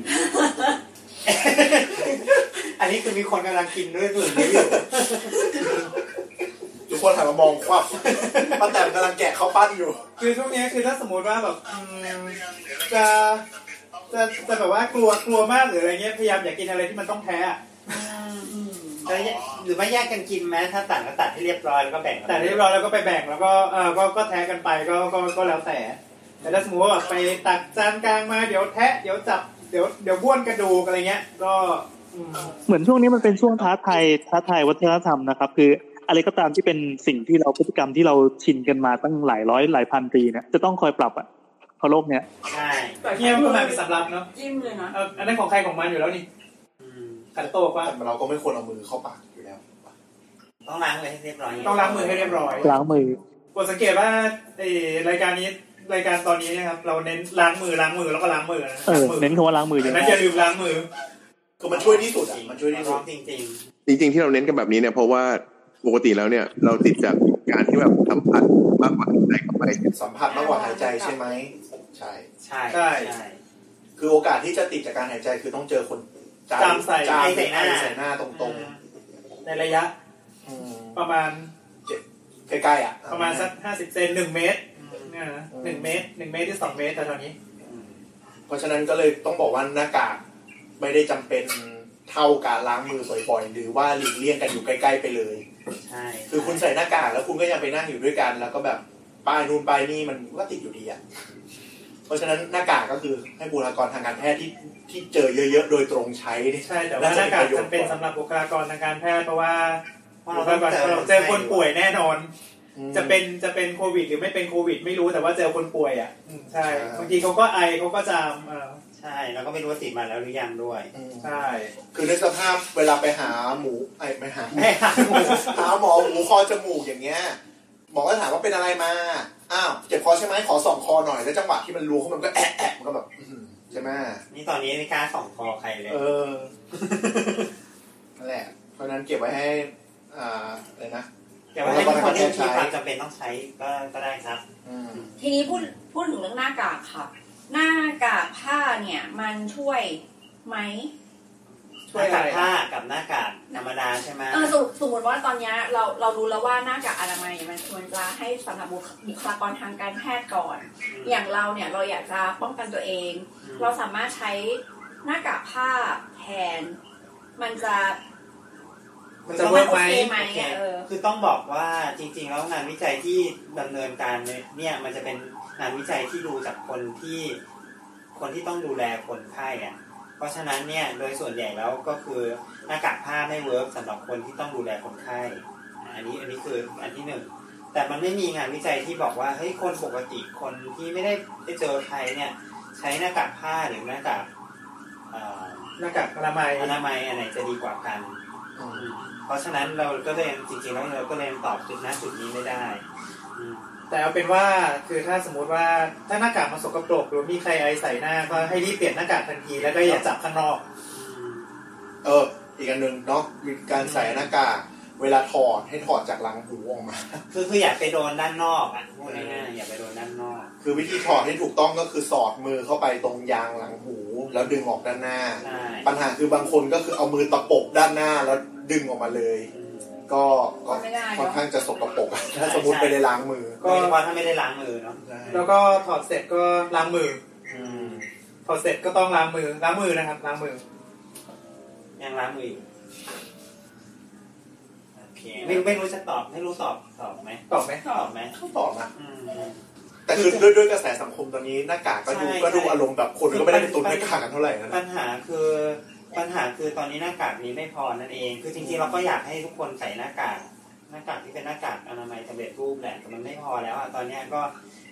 อันนี้คือมีคนกำลังกินด้วยส่วนนี้อยู่ทุกคนหันมามองควับป้าแตมกำลังแกะข้าวปั้นอยู่ คือช่วงนี้คือถ้าสมมติว่าแบบอืมจะจะจะแบบว่ากลัวกลัวมากหรืออะไรเงี้ยพยายามอย่ากินอะไรที่มันต้องแพ้อะแล้วแยก หรือไม่แยกกันกินไหมถ้าตัดก็ตัดให้เรียบร้อยแล้วก็แบ่งกันแต่เรียบร้อยแล้วก็ไปแบ่งแล้วก็เออก็ก็แทะกันไปก็ก็ก็แล้วแต่ แต่ถ้าสมมติว่าแบบไปตักจานกลางมาเดี๋ยวแทะเดี๋ยวจับเดี๋ยวเดี๋ยวบ้วนกระดูกอะไรเงี้ย ก็อืมเหมือนช่วงนี้มันเป็นช่วงท้าทายท้าทายวัฒนธรรมนะครับ คืออะไรก็ตามที่เป็นสิ่งที่เราพฤติกรรมที่เราชินกันมาตั้งหลายร้อยหลายพันปีเนี่ยจะต้องคอยปรับอะเพราะโลกเนี้ยใช่เนี่ยมันก็มาเป็นสำรับเนาะจิ้มเลยนะเอออันนั้นของใครของมันอยู่แล้วนี่ อืมขันโตกว่าแต่เราก็ไม่ควรเอามือเข้าปากอยู่แล้ว ต้องล้างเลยให้เรียบร้อยต้องล้างมือให้เรียบร้อยล้างมือกดสังเกตว่าไอรายการนี้รายการตอนนี้เนะครับ เราเน้นล้างมือล้างมือแล้วก็ล้างมือนะเออล้างมือเน้นคำว่าล้างมือเยดัอะงนั้นอย่าลืมล้างมือคือมันช่วยที่สุดอะมันช่วยที่ร้สุอดงจริงจริง ๆ ที่เราเน้นกันแบบนี้เนี่ยเพราะว่าปกติแล้วเนี่ยเราติดจากการที่แบบสัมผัสมากกว่าใส่เข้าไปสัมผัสมากกว่าหายใจใช่ไหมใช่ๆใช่ใช่ใช่คือโอกาสที่จะติดจากการหายใจคือต้องเจอคน จามใส่จามไอ้ใส่หน้าไอ้ใส่หน้าตรงในระยะๆอืมประมาณใกล้ๆอะ ประมาณสักห้าสิบเซนหนึ่งเมตรอืมเนี่ยนะหนึ่งเมตรหนึ่งเมตรที่สองเมตรแต่ตอนนี้อืมเพราะฉะนั้นก็เลยต้องบอกว่าหน้ากากไม่ได้จำเป็นเท่าการล้างมือบ่อยๆหรือว่าหลีกเลี่ยงกันอยู่ใกล้ๆไปเลย ใช่ คือคุณใส่หน้ากากแล้วคุณก็ยังไปนั่งอยู่ด้วยกัน แล้วก็แบบป้ายนู่นป้ายนี่มันก็ติดอยู่ดีอะ เพราะฉะนั้นหน้ากากก็คือให้บุคลากรทางการแพทย์ที่ที่เจอเยอะๆ โดยตรงใช้เนี่ยใช่แต่ว่าหน้ากากจำเป็นสำหรับบุคลากรทางการแพทย์เพราะว่าเพราะบุเราคต้ลาองกรเจอเราเจอคนป่วยแน่นอนอืมจะเป็นจะเป็นโควิด หรือไม่เป็นโควิด ไม่รู้แต่ว่าเจอคนป่วยอะอืมใช่ใช่บางทีเขาก็ไอเขาก็จามเออใช่แล้วก็ไม่รู้ว่าติดมาแล้วหรือยังด้วยอืมใช่ คือในสภาพเวลาไปหาหมูไอ้ไม่หาหมูไม่หาหมูหาหมอหูคอจมูกอย่างเงี้ยหมอก็ถามว่าเป็นอะไรมา อ้าวเจ็บคอใช่ไหมขอส่องคอหน่อยแล้วจังหวะที่มันรู้เขามันก็แอะแอะมันก็แบบอื้อหือใช่ไหมนี่ตอนนี้ไม่กล้าส่องคอใครเลยเออนั่นแหละ เพราะฉะนั้นเก็บไว้ให้ อ่าอะไรนะแต่ว่าให้ทุกคนที่มีความจำเป็นต้องใช้ก็ก็ได้ครับอืมทีนี้พูดพูดถึงเรื่องหน้ากากค่ะ หน้ากากผ้าเนี่ย มันช่วยไหม ช่วยหน้าอะไรกากผ้ากับหน้ากากธรรมดาใช่ไหมเออสมสมมติว่าตอนเนี้ยเราเรารู้แล้วว่าหน้ากากอนามัยมันควรจะให้สำหรับบุคลากรทางการแพทย์ก่อน อย่างเราเนี่ยเราอยากจะป้องกันตัวเอง เราสามารถใช้หน้ากากผ้าแทน มันจะมันจะเวิร์กไหมโอเคไหมโอเคอะเออคือต้องบอกว่าจริง ๆ แล้วงานวิจัยที่ดำเนินการเนี่ยมันจะเป็นงานวิจัยที่ดูจากคนที่ คนที่ต้องดูแลคนไข้อะ เพราะฉะนั้นเนี่ยโดยส่วนใหญ่แล้วก็คือหน้ากากผ้าไม่เวิร์กสำหรับคนที่ต้องดูแลคนไข้อันนี้อันนี้คืออันที่หนึ่งแต่มันไม่มีงานวิจัยที่บอกว่าเฮ้ยคนปกติคนที่ไม่ได้ได้เจอใครเนี่ยใช้หน้ากากผ้าหรือหน้ากากเอ่อหน้ากากอนามัยอนามัยอันไหนจะดีกว่ากัน เพราะฉะนั้นเราก็เลยจริงๆแล้วเราก็เลยตอบจุดนั้นจุดนี้ไม่ได้อืม แต่เอาเป็นว่าคือถ้าสมมุติว่าถ้าหน้ากากมันสกปรกหรือมีใครไอใส่หน้าก็ให้รีบเปลี่ยนหน้ากากทันทีแล้วก็อย่าจับข้างนอก เออ อีกอันหนึ่งเนาะมีการใส่หน้ากากเวลาถอดให้ถอดจากหลังหูออกมา คือคืออย่าไปโดนด้านนอกอะพูดง่ายๆอย่าไปโดนด้านนอก คือวิธีถอดให้ถูกต้องก็คือสอดมือเข้าไปตรงยางหลังหู แล้วดึงออกด้านหน้าใช่ปัญหาคือบางคนก็คือเอามือตะปบด้านหน้าแล้วดึงออกมาเลยอืม ก็ก็ไม่ได้เนอะค่อนข้างจะสกปรกอะถ้าสมมติไปได้ล้างมือโดยเฉพาะถ้าไม่ได้ล้างมือเนาะแล้วก็ถอดเสร็จก็ล้างมืออืมถอดเสร็จก็ต้องล้างมือล้างมือนะครับ ล้างมือ ยังล้างมืออยู่โอเคไม่รู้ไม่รู้จะตอบไม่รู้ตอบตอบไหมตอบไหมตอบไหมต้องตอบนะอืมแต่คือด้วยด้วยกระแสสังคมตอนนี้หน้ากากก็ดูใช่ก็ดูใช่อารมณ์แบบคนก็ไม่ได้ไปตุนหน้ากากกันเท่าไหร่นะปัญหาคือ ปัญหาคือตอนนี้หน้ากากนี้ไม่พอนั่นเอง คือจริงๆเราก็อยากให้ทุกคนใส่หน้ากากหน้ากากที่เป็นหน้ากากอนามัยสำเร็จรูปแหละแต่มันไม่พอแล้วอะตอนเนี้ยก็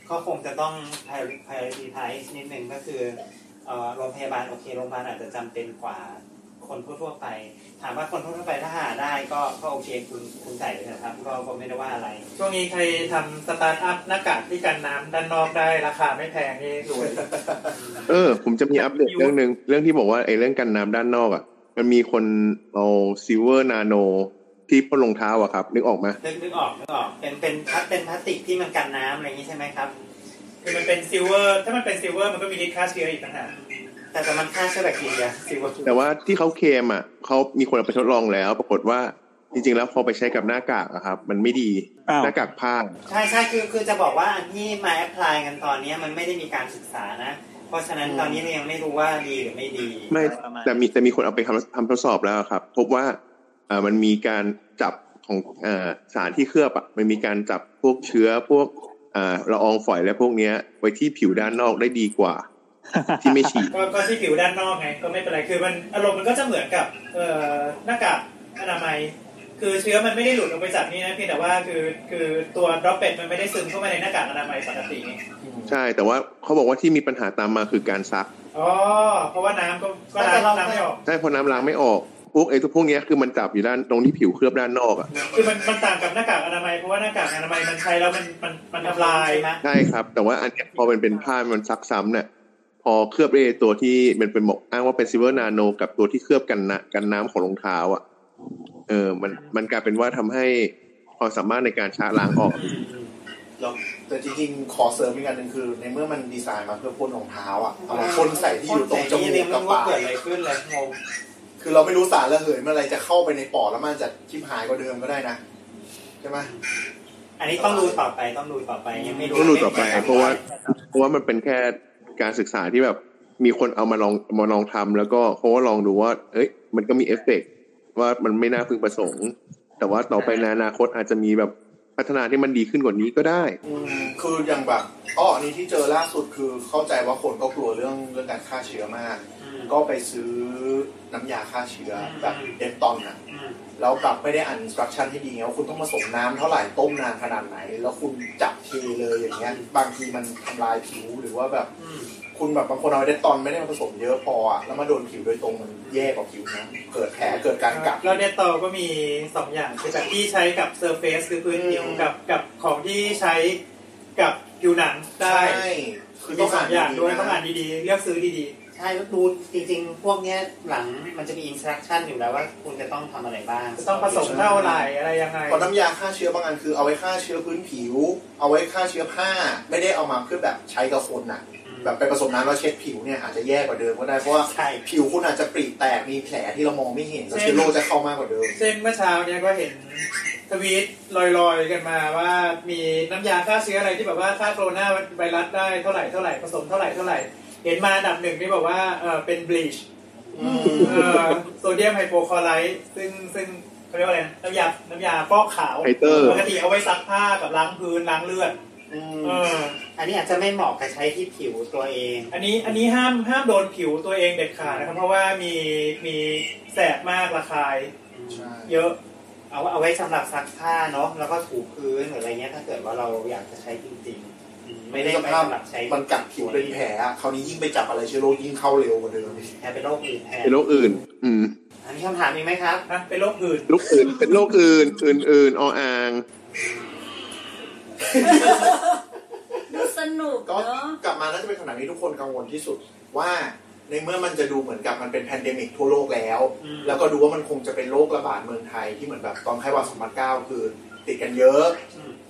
ก็คงจะต้อง prioritize นิดนึงก็คือเอ่อโรงพยาบาลโอเคโรงพยาบาลอาจจะจำเป็นกว่า คนทั่วๆไป ถามว่าคนทั่วๆไปถ้าหาได้ก็ก็โอเคคุณคุณใส่เลยนะครับ ก็ก็ไม่ได้ว่าอะไร ช่วงนี้ใครทำสตาร์ทอัพหน้ากากที่กันน้ำด้านนอกได้ราคาไม่แพงนี่รวยเออ ผมจะมีอัปเดตเรื่องหนึ่งเรื่องที่บอกว่าไอ้เรื่องกันน้ำด้านนอกอะ มันมีคนเอา silver nano ที่พ่นรองเท้าอะครับ นึกออกไหมนึกนึกออกนึกออกเป็นเป็นพลาสเป็นพลาสติกที่มันกันน้ำอะไรอย่างนี้ใช่ไหมครับคือมันเป็น silver ถ้ามันเป็น silver มันก็มีฤทธิ์ฆ่าเชื้ออีกต่างหาก แต่แต่มันฆ่าเชื้อแบคทีเรียซิวแต่ว่าที่เขาเคลมอะเขามีคนเอาไปทดลองแล้ว ปรากฏว่าจริงๆ แล้วพอไปใช้กับหน้ากากอะครับ มันไม่ดีอ้าวหน้ากากผ้าใช่ใช่คือคือจะบอกว่าอันที่มาแอพพลายกันตอนนี้มันไม่ได้มีการศึกษานะ เพราะฉะนั้นตอนนี้เรายังไม่รู้ว่าดีหรือไม่ดี ไม่ประมาณแต่มีแต่มีคนเอาไปทำทำทดสอบแล้วครับ พบว่าอ่ามันมีการจับของอ่าสารที่เคลือบอะมันมีการจับพวกเชื้อพวกอ่าละอองฝอยและพวกเนี้ย ไว้ที่ผิวด้านนอกได้ดีกว่า ที่ไม่ฉีดก็ก็ที่ผิวด้านนอกไงก็ไม่เป็นไรคือมันอารมณ์มันก็จะเหมือนกับเอ่อหน้ากากอนามัย คือเชื้อมันไม่ได้หลุดออกไปจากนี่นะเพียงแต่ว่าคือคือตัว droplet มันไม่ได้ซึมเข้ามาในหน้ากากอนามัยปกติไงใช่แต่ว่าเขาบอกว่าที่มีปัญหาตามมาคือการซักอ๋อเพราะว่าน้ำก็ก็ล้างล้างไม่ออกใช่เพราะน้ำล้างไม่ออกพวกไอ้ตัวพวกเนี้ยคือมันจับอยู่ด้านตรงที่ผิวเคลือบด้านนอกอะคือมันมันต่างกับหน้ากากอนามัยเพราะว่าหน้ากากอนามัยมันใช้แล้วมันมันมันทำลายใช่ไหมใช่ครับ แต่ว่าอันเนี้ยพอมันเป็นผ้ามันซักซ้ำเนี่ยพ อเคลือบด้วยตัวที่มันเป็นบอกอ้างว่าเป็น silver nano กับตัวที่เคลือบกันนะกันน้ำของรองเท้า อะ เออ มันมันกลายเป็นว่าทำให้ความสามารถในการชะล้างออกแล้วแต่จริงๆ ขอเสริมอีกอันหนึ่งคือ ในเมื่อมันดีไซน์มาเพื่อพ่นรองเท้าอะเอามาพ่นใส่ที่อยู่ตรงจมูกกับปาก แต่นี่กยักับงไม่รู้ปาว่าเกิดอะไรขึ้นเลยงงคือเราไม่รู้สารระเหยเมื่อไรจะเข้าไปในปอดแล้วมันจะชิบหายกว่าเดิมก็ได้นะใช่ไหมอันนี้ต้องดูต่อไปต้องดูต่อไปยังไม่รู้ต้องดูต่อไป เพราะว่าเพราะว่ามันเป็นแค่ การศึกษาที่แบบมีคนเอามาลองมาลองทำแล้วก็เขาก็ลองดูว่า เอ้ย มันก็มีเอฟเฟกต์ว่ามันไม่น่าพึงประสงค์ แต่ว่าต่อไปในอนาคตอาจจะมีแบบพัฒนาที่มันดีขึ้นกว่านี้ก็ได้ อืมคืออย่างแบบอ๋ออันนี้ที่เจอล่าสุดคือเข้าใจว่าคนก็กลัวเรื่องเรื่องการฆ่าเชื้อมากอืมก็ไปซื้อน้ำยาฆ่าเชื้อแบบเดนตอนอะ อืมแล้วกลับไม่ได้อ่าน instruction ให้ดีไงว่าคุณต้องผสมน้ำเท่าไหร่ต้มนานขนาดไหน แล้วคุณจับเทเลยอย่างเงี้ยบางทีมันทำลายผิวหรือว่าแบบอืมคุณแบบบางคนเอาเดนตอนไม่ได้มาผสมเยอะพออะแล้วมาโดนผิวโดยตรงมันแย่กว่าผิวนะเกิดแผลเกิดการกัดแล้ว Dettol ก็มีสองอย่างคือจากที่ใช้กับ surface คือพื้นผิวอืมกับกับของที่ใช้กับผิวหนังได้ใช่คือมีต้องอย่างด้วยต้องอ่านดีๆต้องอ่านนะดีๆเลือกซื้อดี ใช่ดูจริงๆ พวกเนี้ยหลังมันจะมี instruction อยู่แล้วว่าคุณจะต้องทำอะไรบ้างๆจะต้องผสมเท่าไหร่อะไรยังไงเพราะน้ำยาฆ่าเชื้อบางอันคือเอาไว้ฆ่าเชื้อพื้นผิว เอาไว้ฆ่าเชื้อผ้า ไม่ได้เอามาเพื่อแบบใช้กับคนน่ะ แบบไปผสมน้ำแล้วเช็ดผิวเนี่ยอาจจะแย่กว่าเดิมก็ได้เพราะว่าใช่ ผิวคุณอาจจะปริแตกมีแผลที่เรามองไม่เห็นแล้วเช่นเชื้อโรคจะเข้ามากกว่าเดิม เช่นเมื่อเช้าเนี้ยก็เห็นทวีตลอยๆกันมาว่ามีน้ำยาฆ่าเชื้ออะไรที่แบบว่าฆ่าโคโรนาไวรัสได้เท่าไหร่เท่าไหร่ผสมเท่าไหร่เท่าไหร่ เห็นมาอันดับหนึ่งที่บอกว่าเออเป็นบลีชโซเดียมไฮโปคลอไรด์ซึ่งซึ่งเขาเรียกว่าอะไรนะน้ำยาน้ำยาฟอกขาวไฮเตอร์ปกติเอาไว้ซักผ้ากับล้างพื้นล้างเลือดเอออันนี้อาจจะไม่เหมาะกับใช้ที่ผิวตัวเอง อันนี้อันนี้ห้ามห้ามโดนผิวตัวเองเด็ดขาดนะครับเพราะว่ามีมีแสบมากระคายใช่เยอะเอาเอาไว้สำหรับซักผ้าเนาะแล้วก็ถูพื้นหรืออะไรเงี้ยถ้าเกิดว่าเราอยากจะใช้จริงๆอืม ไม่ได้สไม่ภาพสำหรับใช้มันกัดผิวเป็นแผลอะคราวนี้ยิ่งไปจับอะไรเชื้อโรคยิ่งเข้าเร็วกว่าเดิมแทนเป็นโรคอื่นแทนเป็นโรคอื่น อืมอันนี้คำถามมีกไหมครับนะเป็นโรคอื่นโรคอื่น เป็นโรคอื่น อื่นๆออ่างดูสนุกก็เนาะกลับมาน่าจะเป็นขนาดที่ทุกคนกังวลที่สุดว่าในเมื่อมันจะดูเหมือนกับมันเป็น pandemic ทั่วโลกแล้วอืมแล้วก็ดูว่ามันคงจะเป็นโรคระบาดเมืองไทยที่เหมือนแบบตอนไข้หวัด2009คือติดกันเยอะ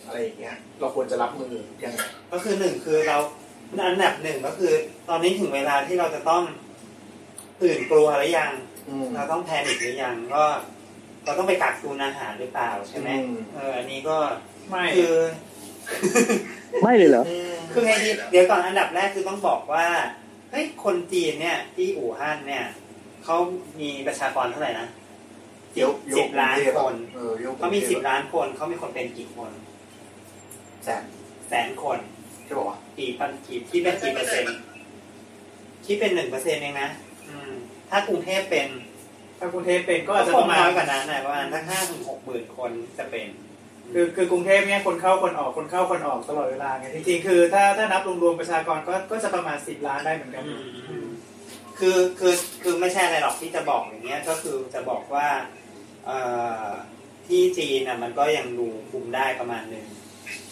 อืมอะไรอย่างเงี้ย เราควรจะรับมือยังไงก็คือหนึ่งคือเราอันดับหนึ่งก็คือ ตอนนี้ถึงเวลาที่เราจะต้องตื่นกลัวหรือยังอืมเราต้องแพนิคหรือยังก็ เราต้องไปกักตุนอาหารหรือเปล่าใช่ไหมอืมเอออันนี้ก็ไม่คือไม่เลยเหรอคือไงดีเดี๋ยวก่อนอันดับแรกคือต้องบอกว่าเฮ้ยคนจีนเนี่ย ที่อู่ฮั่นเนี่ยเขามีประชากรเท่าไหร่นะเดี๋ยวสิบล้านคนเออยวเขามีสิบล้านคนเขามีคนเป็นกี่คน แสนแสนคนใช่ป่าวะกี่ปันกี่ที่เป็นกี่เปอร์เซ็นต์ที่เป็นหนึ่งเปอร์เซ็นต์เองนะอืม ถ้ากรุงเทพเป็น ถ้ากรุงเทพเป็นก็ก็อาอาจจจะจะปประระมามาณณกว่านั้นนะประมาณสักห้าถึงหกหมื่นคนจะเป็น คือคือกรุงเทพเนี่ยคนเข้าคนออกคนเข้าคนออกตลอดเวลาไงจริงๆคือ ถ้าถ้านับรวมๆประชากรก็ก็จะประมาณสิบล้านได้เหมือนกันคือคือคือไม่ใช่อะไรหรอกที่จะบอกอย่างเงี้ย ก็คือจะบอกว่า เอ่อที่จีนน่ะมันก็ยังดูคุมได้ประมาณหนึ่ง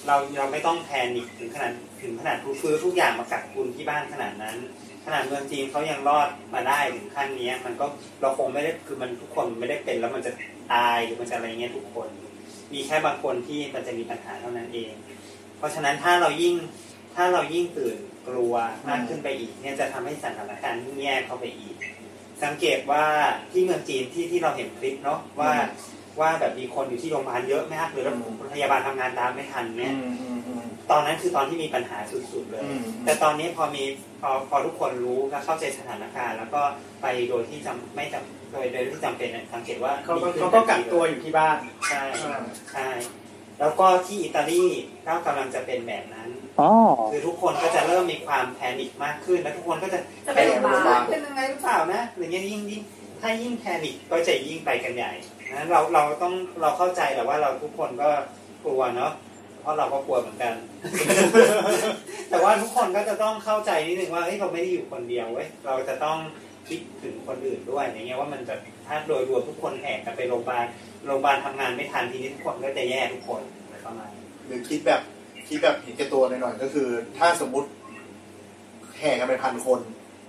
เราเราไม่ต้องแพนิคถึงขนาดถึงขนาดซื้อทุกอย่างมากักตุนที่บ้านขนาดนั้น ขนาดเมืองจีนเขายังรอดมาได้ถึงขั้นนี้มันก็เราคงไม่ได้คือมันทุกคนไม่ได้เป็นแล้วมันจะตายหรือมันจะอะไรเงี้ยทุกคน มีแค่บางคนที่มันจะมีปัญหาเท่านั้นเอง เพราะฉะนั้นถ้าเรายิ่งถ้าเรายิ่งตื่นกลัวมากขึ้นไปอีกเนี่ยจะทำให้สถานการณ์ยิ่งแย่เข้าไปอีก สังเกตว่าที่เมืองจีนที่ที่เราเห็นคลิปเนาะว่า ว่าแบบมีคนอยู่ที่โรงพยาบาลเยอะมากหรือแล้วพยาบาลทำงานตามไม่ทันเนี่ยอืมอืมอืมตอนนั้นคือตอนที่มีปัญหาสุดๆเลยอืมแต่ตอนนี้พอมีพอพอทุกคนรู้และเข้าใจสถานการณ์ แล้วก็ไปโดยที่จำไม่จำโดยโดยที่จำเป็นเนี่ยสังเกตว่าเขาก็ดีขึ้นเขาก็กักตัวอยู่ที่บ้านใช่ใช่แล้วก็ที่อิตาลีก็กำลังจะเป็นแบบนั้นอ๋อคือทุกคนก็จะเริ่มมีความแพนิคมากขึ้น แล้วทุกคนก็จะจะไปโรงพยาบาลเป็นยังไงหรือเปล่านะหรือเงี้ยยิ่งยิ่ง ถ้ายิ่งแพนิคก็จะยิ่งไปกันใหญ่นะเราเราต้องเราเข้าใจแหละว่าเราทุกคนก็กลัวเนาะเพราะเราก็กลัวเหมือนกัน แต่ว่าทุกคนก็จะต้องเข้าใจนิดนึงว่าเฮ้ยเราไม่ได้อยู่คนเดียวเว้ยเราจะต้องคิดถึงคนอื่นด้วยอย่างเงี้ยว่ามันจะถ้าโดยรวมทุกคนแหกกันไปโรงพยาบาลโรงพยาบาลทำงานไม่ทันทีนี้ทุกคนก็จะแย่ทุกคนอะไรประมาณนี้หรือคิดแบบคิดแบบเห็นแก่ตัวหน่อยๆก็คือ ถ้าสมมติแห่กันไปพันคน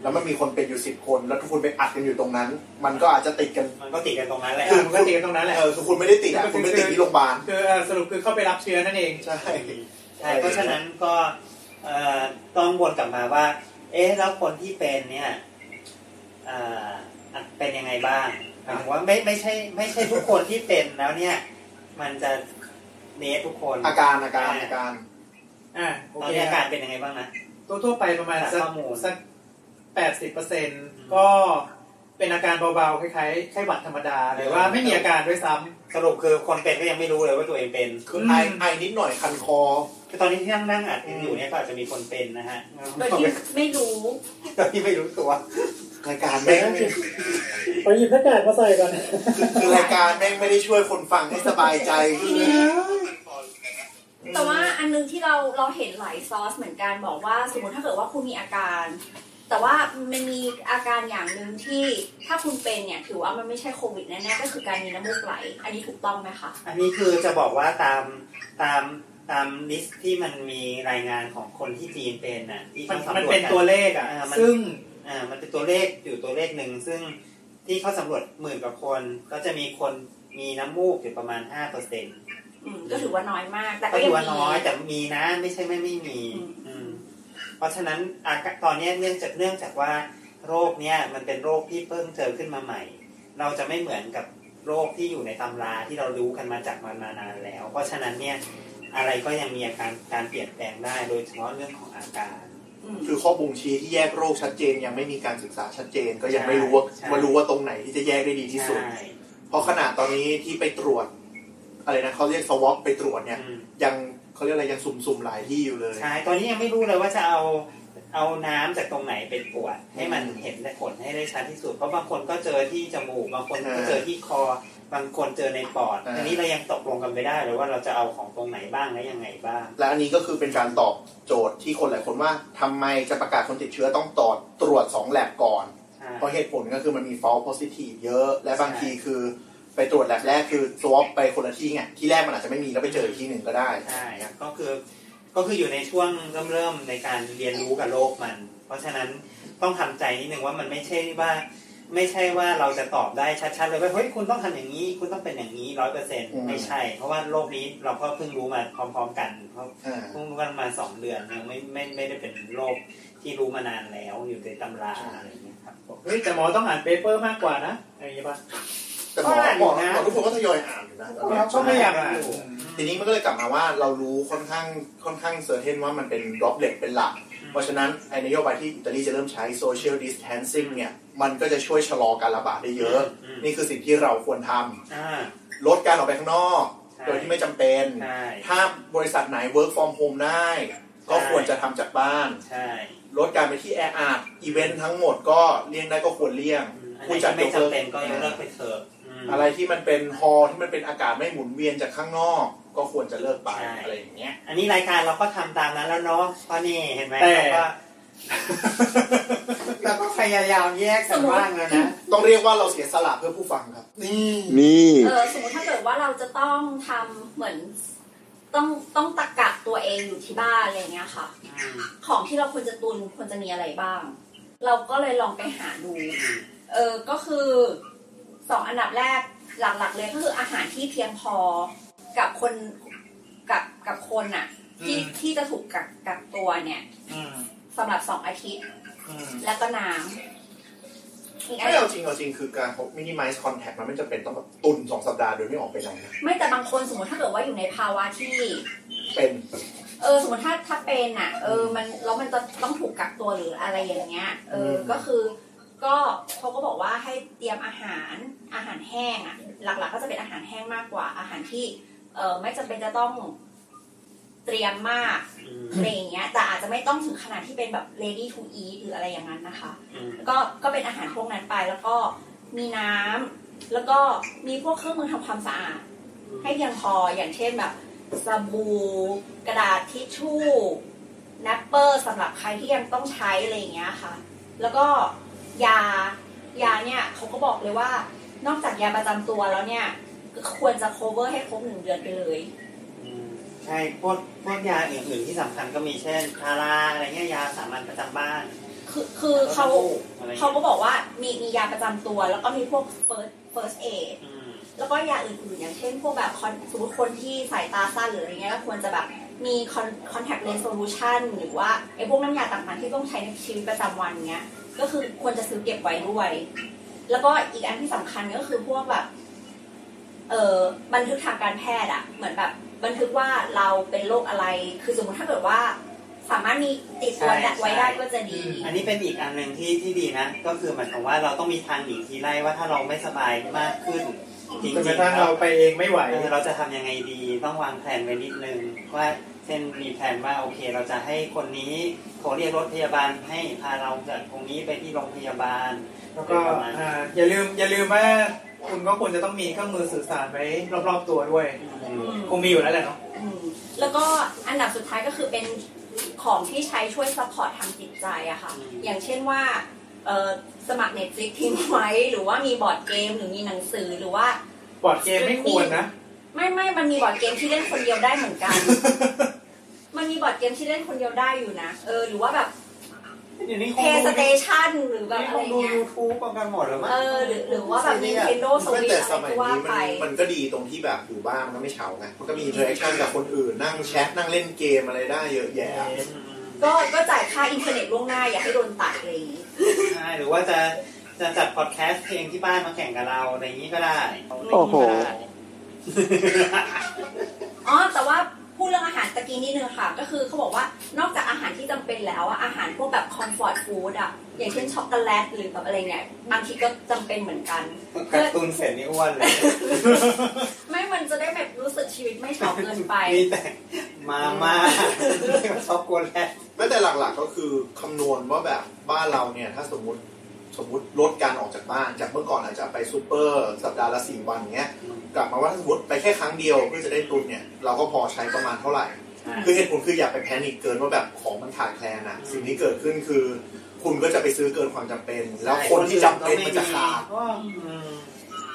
แล้วมันมีคนเป็นอยู่สิบคน แล้วทุกคนไปอัดกันอยู่ตรงนั้น มันก็อาจจะติดกันมันก็ติดกันตรงนั้นแหละคือมันก็ติดกันตรงนั้นแหละเออคือคุณไม่ได้ติดอะคุณไม่ติดที่โรงพยาบาลคือเอ่อสรุปคือเข้าไปรับเชื้อนั่นเองใช่ใช่เพราะฉะนั้นก็เอ่อต้องวนกลับมาว่า เอ๊ะแล้วคนที่เป็นเนี่ยเอ่ออะเป็นยังไงบ้างหมายถึงว่าไม่ไม่ใช่ ไม่ใช่ทุกคนที่เป็นแล้วเนี่ย มันจะเนสทุกคนอาการอาการอาการอ่าโอตอนเคนี้อาการเป็นยังไงบ้างนะตัวทั่วๆไปประมาณจากสักข้อมูลสัก แปดสิบเปอร์เซ็นก็เป็นอาการเบาๆคล้ายๆไข้หวัดธรรมดาหรือว่าไม่มีอาการด้วยซ้ำ สรุปคือคนเป็นก็ยังไม่รู้เลยว่าตัวเองเป็นคือไอไอนิดหน่อยคันคอ คือตอนนี้ที่นั่งนั่งอัดกันอยู่เนี่ยก็อาจจะมีคนเป็นนะฮะโดยที่ไม่รู้โดยที่ไม่รู้ตัวรายการแม่งขอหยิบหน้ากากมาใส่ก่อน คือรายการแม่งไม่ได้ช่วยคนฟังให้สบายใจขึ้นเลยแต่ว่าอันนึงที่เราเราเห็นหลายซอสเหมือนกันบอกว่า สมมติถ้าเกิดว่าคุณมีอาการ แต่ว่ามันมีอาการอย่างหนึ่งที่ถ้าคุณเป็นเนี่ยถือว่ามันไม่ใช่โควิดแน่ๆก็คือการมีน้ำมูกไหล อันนี้ถูกต้องไหมคะ อันนี้คือจะบอกว่าตามตามตามลิสต์ที่มันมีรายงานของคนที่จีนเป็นน่ะที่มันเขามันสำรวจเป็นกันตัวเลขอะอ่ามันซึ่งอ่ามันเป็นตัวเลขอยู่ตัวเลขหนึ่งซึ่งที่เขาสำรวจหมื่นกว่าคนก็จะมีคนมีน้ำมูกอยู่ประมาณห้าเปอร์เซ็นต์อืมก็ถือว่าน้อยมาก แต่ก็ก็ถืยังอว่ามีน้อยแต่มีนะไม่ใช่ไม่ไม่มี อืมอืม เพราะฉะนั้นอาการตอนเนี้ยเนื่องจากเนื่องจากว่าโรคเนี้ยมันเป็นโรคที่เพิ่งเจอขึ้นมาใหม่ เราจะไม่เหมือนกับโรคที่อยู่ในตำราที่เรารู้กันมาจากมันมานานแล้ว เพราะฉะนั้นเนี่ยอะไรก็ยังมีอาการการเปลี่ยนแปลงได้โดยเฉพาะเรื่องของอาการอืมคือข้อบ่งชี้ที่แยกโรคชัดเจน ยังไม่มีการศึกษาชัดเจน ก็ยังไม่รู้ว่าใช่มารู้ว่าตรงไหนที่จะแยกได้ดีที่สุดใช่เพราะขนาดตอนนี้ที่ไปตรวจอะไรนะเขาเรียกสวอปไปตรวจเนี่ยอืมยัง เขาเรียกอะไรยังสุ่มๆหลายที่อยู่เลย ใช่ ตอนนี้ยังไม่รู้เลยว่าจะเอาเอาน้ำจากตรงไหนไปตรวจให้มันเห็นผลให้ได้ชัดที่สุด เพราะบางคนก็เจอที่จมูก บางคนก็เจอที่คอ บางคนเจอในปอดอ่าทีนี้เรายังตกลงกันไม่ได้เลยว่าเราจะเอาของตรงไหนบ้างและยังไงบ้าง และอันนี้ก็คือเป็นการตอบโจทย์ที่คนหลายคนว่าทำไมจะประกาศคนติดเชื้อต้องตอดตรวจ2แลบก่อนใช่เพราะเหตุผลก็คือมันมี false positive เยอะ และบางใช่ทีคือ ไปตรวจแลบแรกคือ swab ไปคนละที่ไงที่แรกมันอาจจะไม่มีแล้วไปเจออีกที่หนึ่งก็ได้ใช่ครับก็คือก็คืออยู่ในช่วงเริ่มเริ่มในการเรียนรู้กับโลกมัน เพราะฉะนั้นต้องทำใจนิดนึงว่ามันไม่ใช่ว่า ไม่ใช่ว่าเราจะตอบได้ชัดๆเลยว่าเฮ้ยคุณต้องทำอย่างนี้ คุณต้องเป็นอย่างนี้ร้อยเปอร์เซ็นต์อืมไม่ใช่ เพราะว่าโรคนี้เราก็เพิ่งรู้มาพร้อม ๆ กันเพราะอ่าเพิ่งรู้กันมาสองเดือนยังไม่ไม่ไม่ได้เป็นโรคที่รู้มานานแล้วอยู่ในตำราอะไรอย่างเงี้ยครับเฮ้ยแต่หมอต้องอ่าน paper มากกว่านะอะไรอย่างเงี้ยป่ะ แต่หมอก็อ่านหมออยู่นะหมอทุกคนก็ทยอยอ่านอยู่นะก็พยายามอ่านทีนี้มันก็เลยกลับมาว่าเรารู้ค่อนข้างค่อนข้าง certain ว่ามันเป็น droplet เป็นหลัก เพราะฉะนั้นไอ้นโยบายที่อิตาลีจะเริ่มใช้ social distancing เนี่ย มันก็จะช่วยชะลอการระบาดได้เยอะอืมนี่คือสิ่งที่เราควรทำอ่าลดการออกไปข้างนอกใช่โดยที่ไม่จำเป็นใช่ถ้าบริษัทไหน work from home ได้ ก็ใช่ควรจะทำจากบ้านใช่ลดการไปที่แออัดอีเวนต์ทั้งหมดก็เลี่ยงได้ก็ควรเลี่ยงอืมอันไหนผู้จัดที่ไม่ยกเลิกจำเป็นก็ยกเลิกไปเถอะ อืมอะไรที่มันเป็น hall ที่มันเป็นอากาศไม่หมุนเวียนจากข้างนอก ก็ควรจะเลิกไปใช่อะไรอย่างเงี้ย อันนี้รายการเราก็ทำตามนั้นแล้วเนาะก็นี่เห็นไหมแต่เราก็เราก็พยายามแยกกันบ้างแล้วนะ ต้องเรียกว่าเราเสียสละเพื่อผู้ฟังครับ นี่นี่เออสมมติถ้าเกิดว่าเราจะต้องทำเหมือนต้องต้องตะกักตัวเองอยู่ที่บ้านอะไรเงี้ยค่ะ ของที่เราควรจะตุนควรจะมีอะไรบ้าง เราก็เลยลองไปหาดู เออก็คือ สองอันดับแรกหลักๆเลยก็คืออาหารที่เพียงพอกับคนกับกับคนอะที่อืมที่จะถูกกักกักตัวเนี่ยอืมสำหรับสองอาทิตย์อืมแล้วก็น้ำอีกอันไม่เอาจริงเอาจริงคือการเขา minimize contact มันไม่จำเป็นต้องแบบตุนสองสัปดาห์โดยไม่ออกไปไหนนะไม่แต่บางคนสมมติถ้าเกิดว่าอยู่ในภาวะที่เป็นเออสมมติถ้าถ้าเป็นอะ เออมันแล้วมันจะต้องถูกกักตัวหรืออะไรอย่างเงี้ย เออมก็คือ ก็เขาก็บอกว่าให้เตรียมอาหารอาหารแห้งอะ หลักๆ ก็จะเป็นอาหารแห้งมากกว่าอาหารที่เออไม่จำเป็นจะต้องเตรียมมากอะไรอย่างเงี้ย แต่อาจจะไม่ต้องถึงขนาดที่เป็นแบบ ready to eat หรืออะไรอย่างนั้นนะคะ ก็ก็เป็นอาหารพวกนั้นไปแล้วก็มีน้ำแล้วก็มีพวกเครื่องมือทำความสะอาด ให้เพียงพออย่างเช่นแบบสบู่กระดาษทิชชู่แนปเปอร์สำหรับใครที่ยังต้องใช้อะไรอย่างเงี้ยค่ะ แล้วก็ ยายาเนี่ยเขาก็บอกเลยว่านอกจากยาประจำตัวแล้วเนี่ยควรจะ cover ให้ครบหนึ่งเดือนไปเลย อืมใช่พวกพวกยาอื่นๆที่สำคัญก็มีเช่นพาราอะไรเงี้ยยาสามัญประจำบ้านคือคือเขาอะไรเขาก็บอกว่ามีมียาประจำตัว แล้วก็มีพวก first first aid อืมแล้วก็ยาอื่นๆ อย่างเช่น พวกแบบ con- สมมติคนที่สายตาสั้นหรืออะไรเงี้ยก็ควรจะแบบมี con- contact lens solution หรือว่าไอ้พวกน้ำยาต่างๆที่ต้องใช้ในชีวิตประจำวันเงี้ย ก็คือควรจะซื้อเก็บไว้ด้วย แล้วก็อีกอันที่สำคัญก็คือพวกแบบเอ่อบันทึกทางการแพทย์อะเหมือนแบบ บันทึกว่าเราเป็นโรคอะไร คือสมมติถ้าเกิดว่า สามารถมีติดตัวใช่ไว้ได้ก็จะดี อันนี้เป็นอีกอันหนึ่งที่ที่ดีนะ ก็คือหมายความว่าเราต้องมีทางหนีทีไล่ว่าถ้าเราไม่สบายมากขึ้นจริงจนกระๆทั่งเราไปเองไม่ไหวเออเราจะทำยังไงดีต้องวางแผนไว้นิดนึงว่า เช่นมีแผนว่าโอเค เราจะให้คนนี้โทรเรียกรถพยาบาลให้พาเราจากตรงนี้ไปที่โรงพยาบาล แล้วก็อ่าอย่าลืมอย่าลืมว่าคุณก็ควรจะต้องมีเครื่องมือสื่อสารไว้รอบๆตัวด้วยอืมคงมีอยู่แล้วแหละเนาะอืมแล้วก็อันดับสุดท้ายก็คือเป็นของที่ใช้ช่วย support ทางจิตใจอะค่ะ อย่างเช่นว่าเอ่อสมัคร Netflix ทิ้งไว้ หรือว่ามีบอร์ดเกมหรือมีหนังสือหรือว่าบอร์ดเกมไม่ควรนะ ไม่ไม่มันมีบอร์ดเกมที่เล่นคนเดียวได้เหมือนกัน มันมีบอร์ดเกมที่เล่นคนเดียวได้อยู่นะ เออ หรือว่าแบบเดี๋ยวนี้คเพงย์ดูสเตชันหรือแบบนี่อะคไรงดูเงี้ย ยูทูบกันหมดแล้วมั้ง เออหรือหรือว่าแบบ Nintendo ไม่ Switch แต่อะไรสมัยก็ว่านี้ไป มันมันก็ดีตรงที่แบบอยู่บ้านมันก็ไม่เฉาไงมันก็มีอินเทอร์แอคชั่นกับคนอื่นนั่งแชทนั่งเล่นเกมอะไรได้เยอะแยะก็ก็จ่ายค่าอินเทอร์เน็ตล่วงหน้าอย่าให้โดนตัดอะไรอย่างงี้ ใช่หรือว่าจะจะจัดพอดแคสต์เองที่บ้านมาแข่งกับเราอะไรอย่างนี้ก็ได้โอ้โห อ๋อแต่ว่าพูดเรื่องอาหารตะกี้นิดนึงค่ะ ก็คือเขาบอกว่านอกจากอาหารที่จำเป็นแล้วอะอาหารพวกแบบ comfort food อะอย่างเช่นช็อกโกแลตหรือแบบอะไรเนี่ยบางทีก็จำเป็นเหมือนกันกักตัวเสร็จนี่อ้วนเลย ไม่มันจะได้แบบรู้สึกชีวิตไม่เฉาเกินไปมีแต่มาม่าช็อกโกแลตไม่แต่หลักๆก็คือคำนวณว่าแบบบ้านเราเนี่ยถ้าสมมติ สมมติลดการออกจากบ้านจากเมื่อก่อนอาจจะไปซูเปอร์สัปดาห์ละสี่วันเงี้ยกลับมาว่าถ้าสมมติไปแค่ครั้งเดียวเพื่อจะได้ตุนเนี่ยเราก็พอใช้ประมาณเท่าไหร่ คือเหตุผลคืออย่าไป panic เกินว่าแบบของมันขาดแคลนอะสิ่งที่เกิดขึ้นคือ คุณก็จะไปซื้อเกินความจำเป็น แล้วคนที่จำเป็นมันจะขาด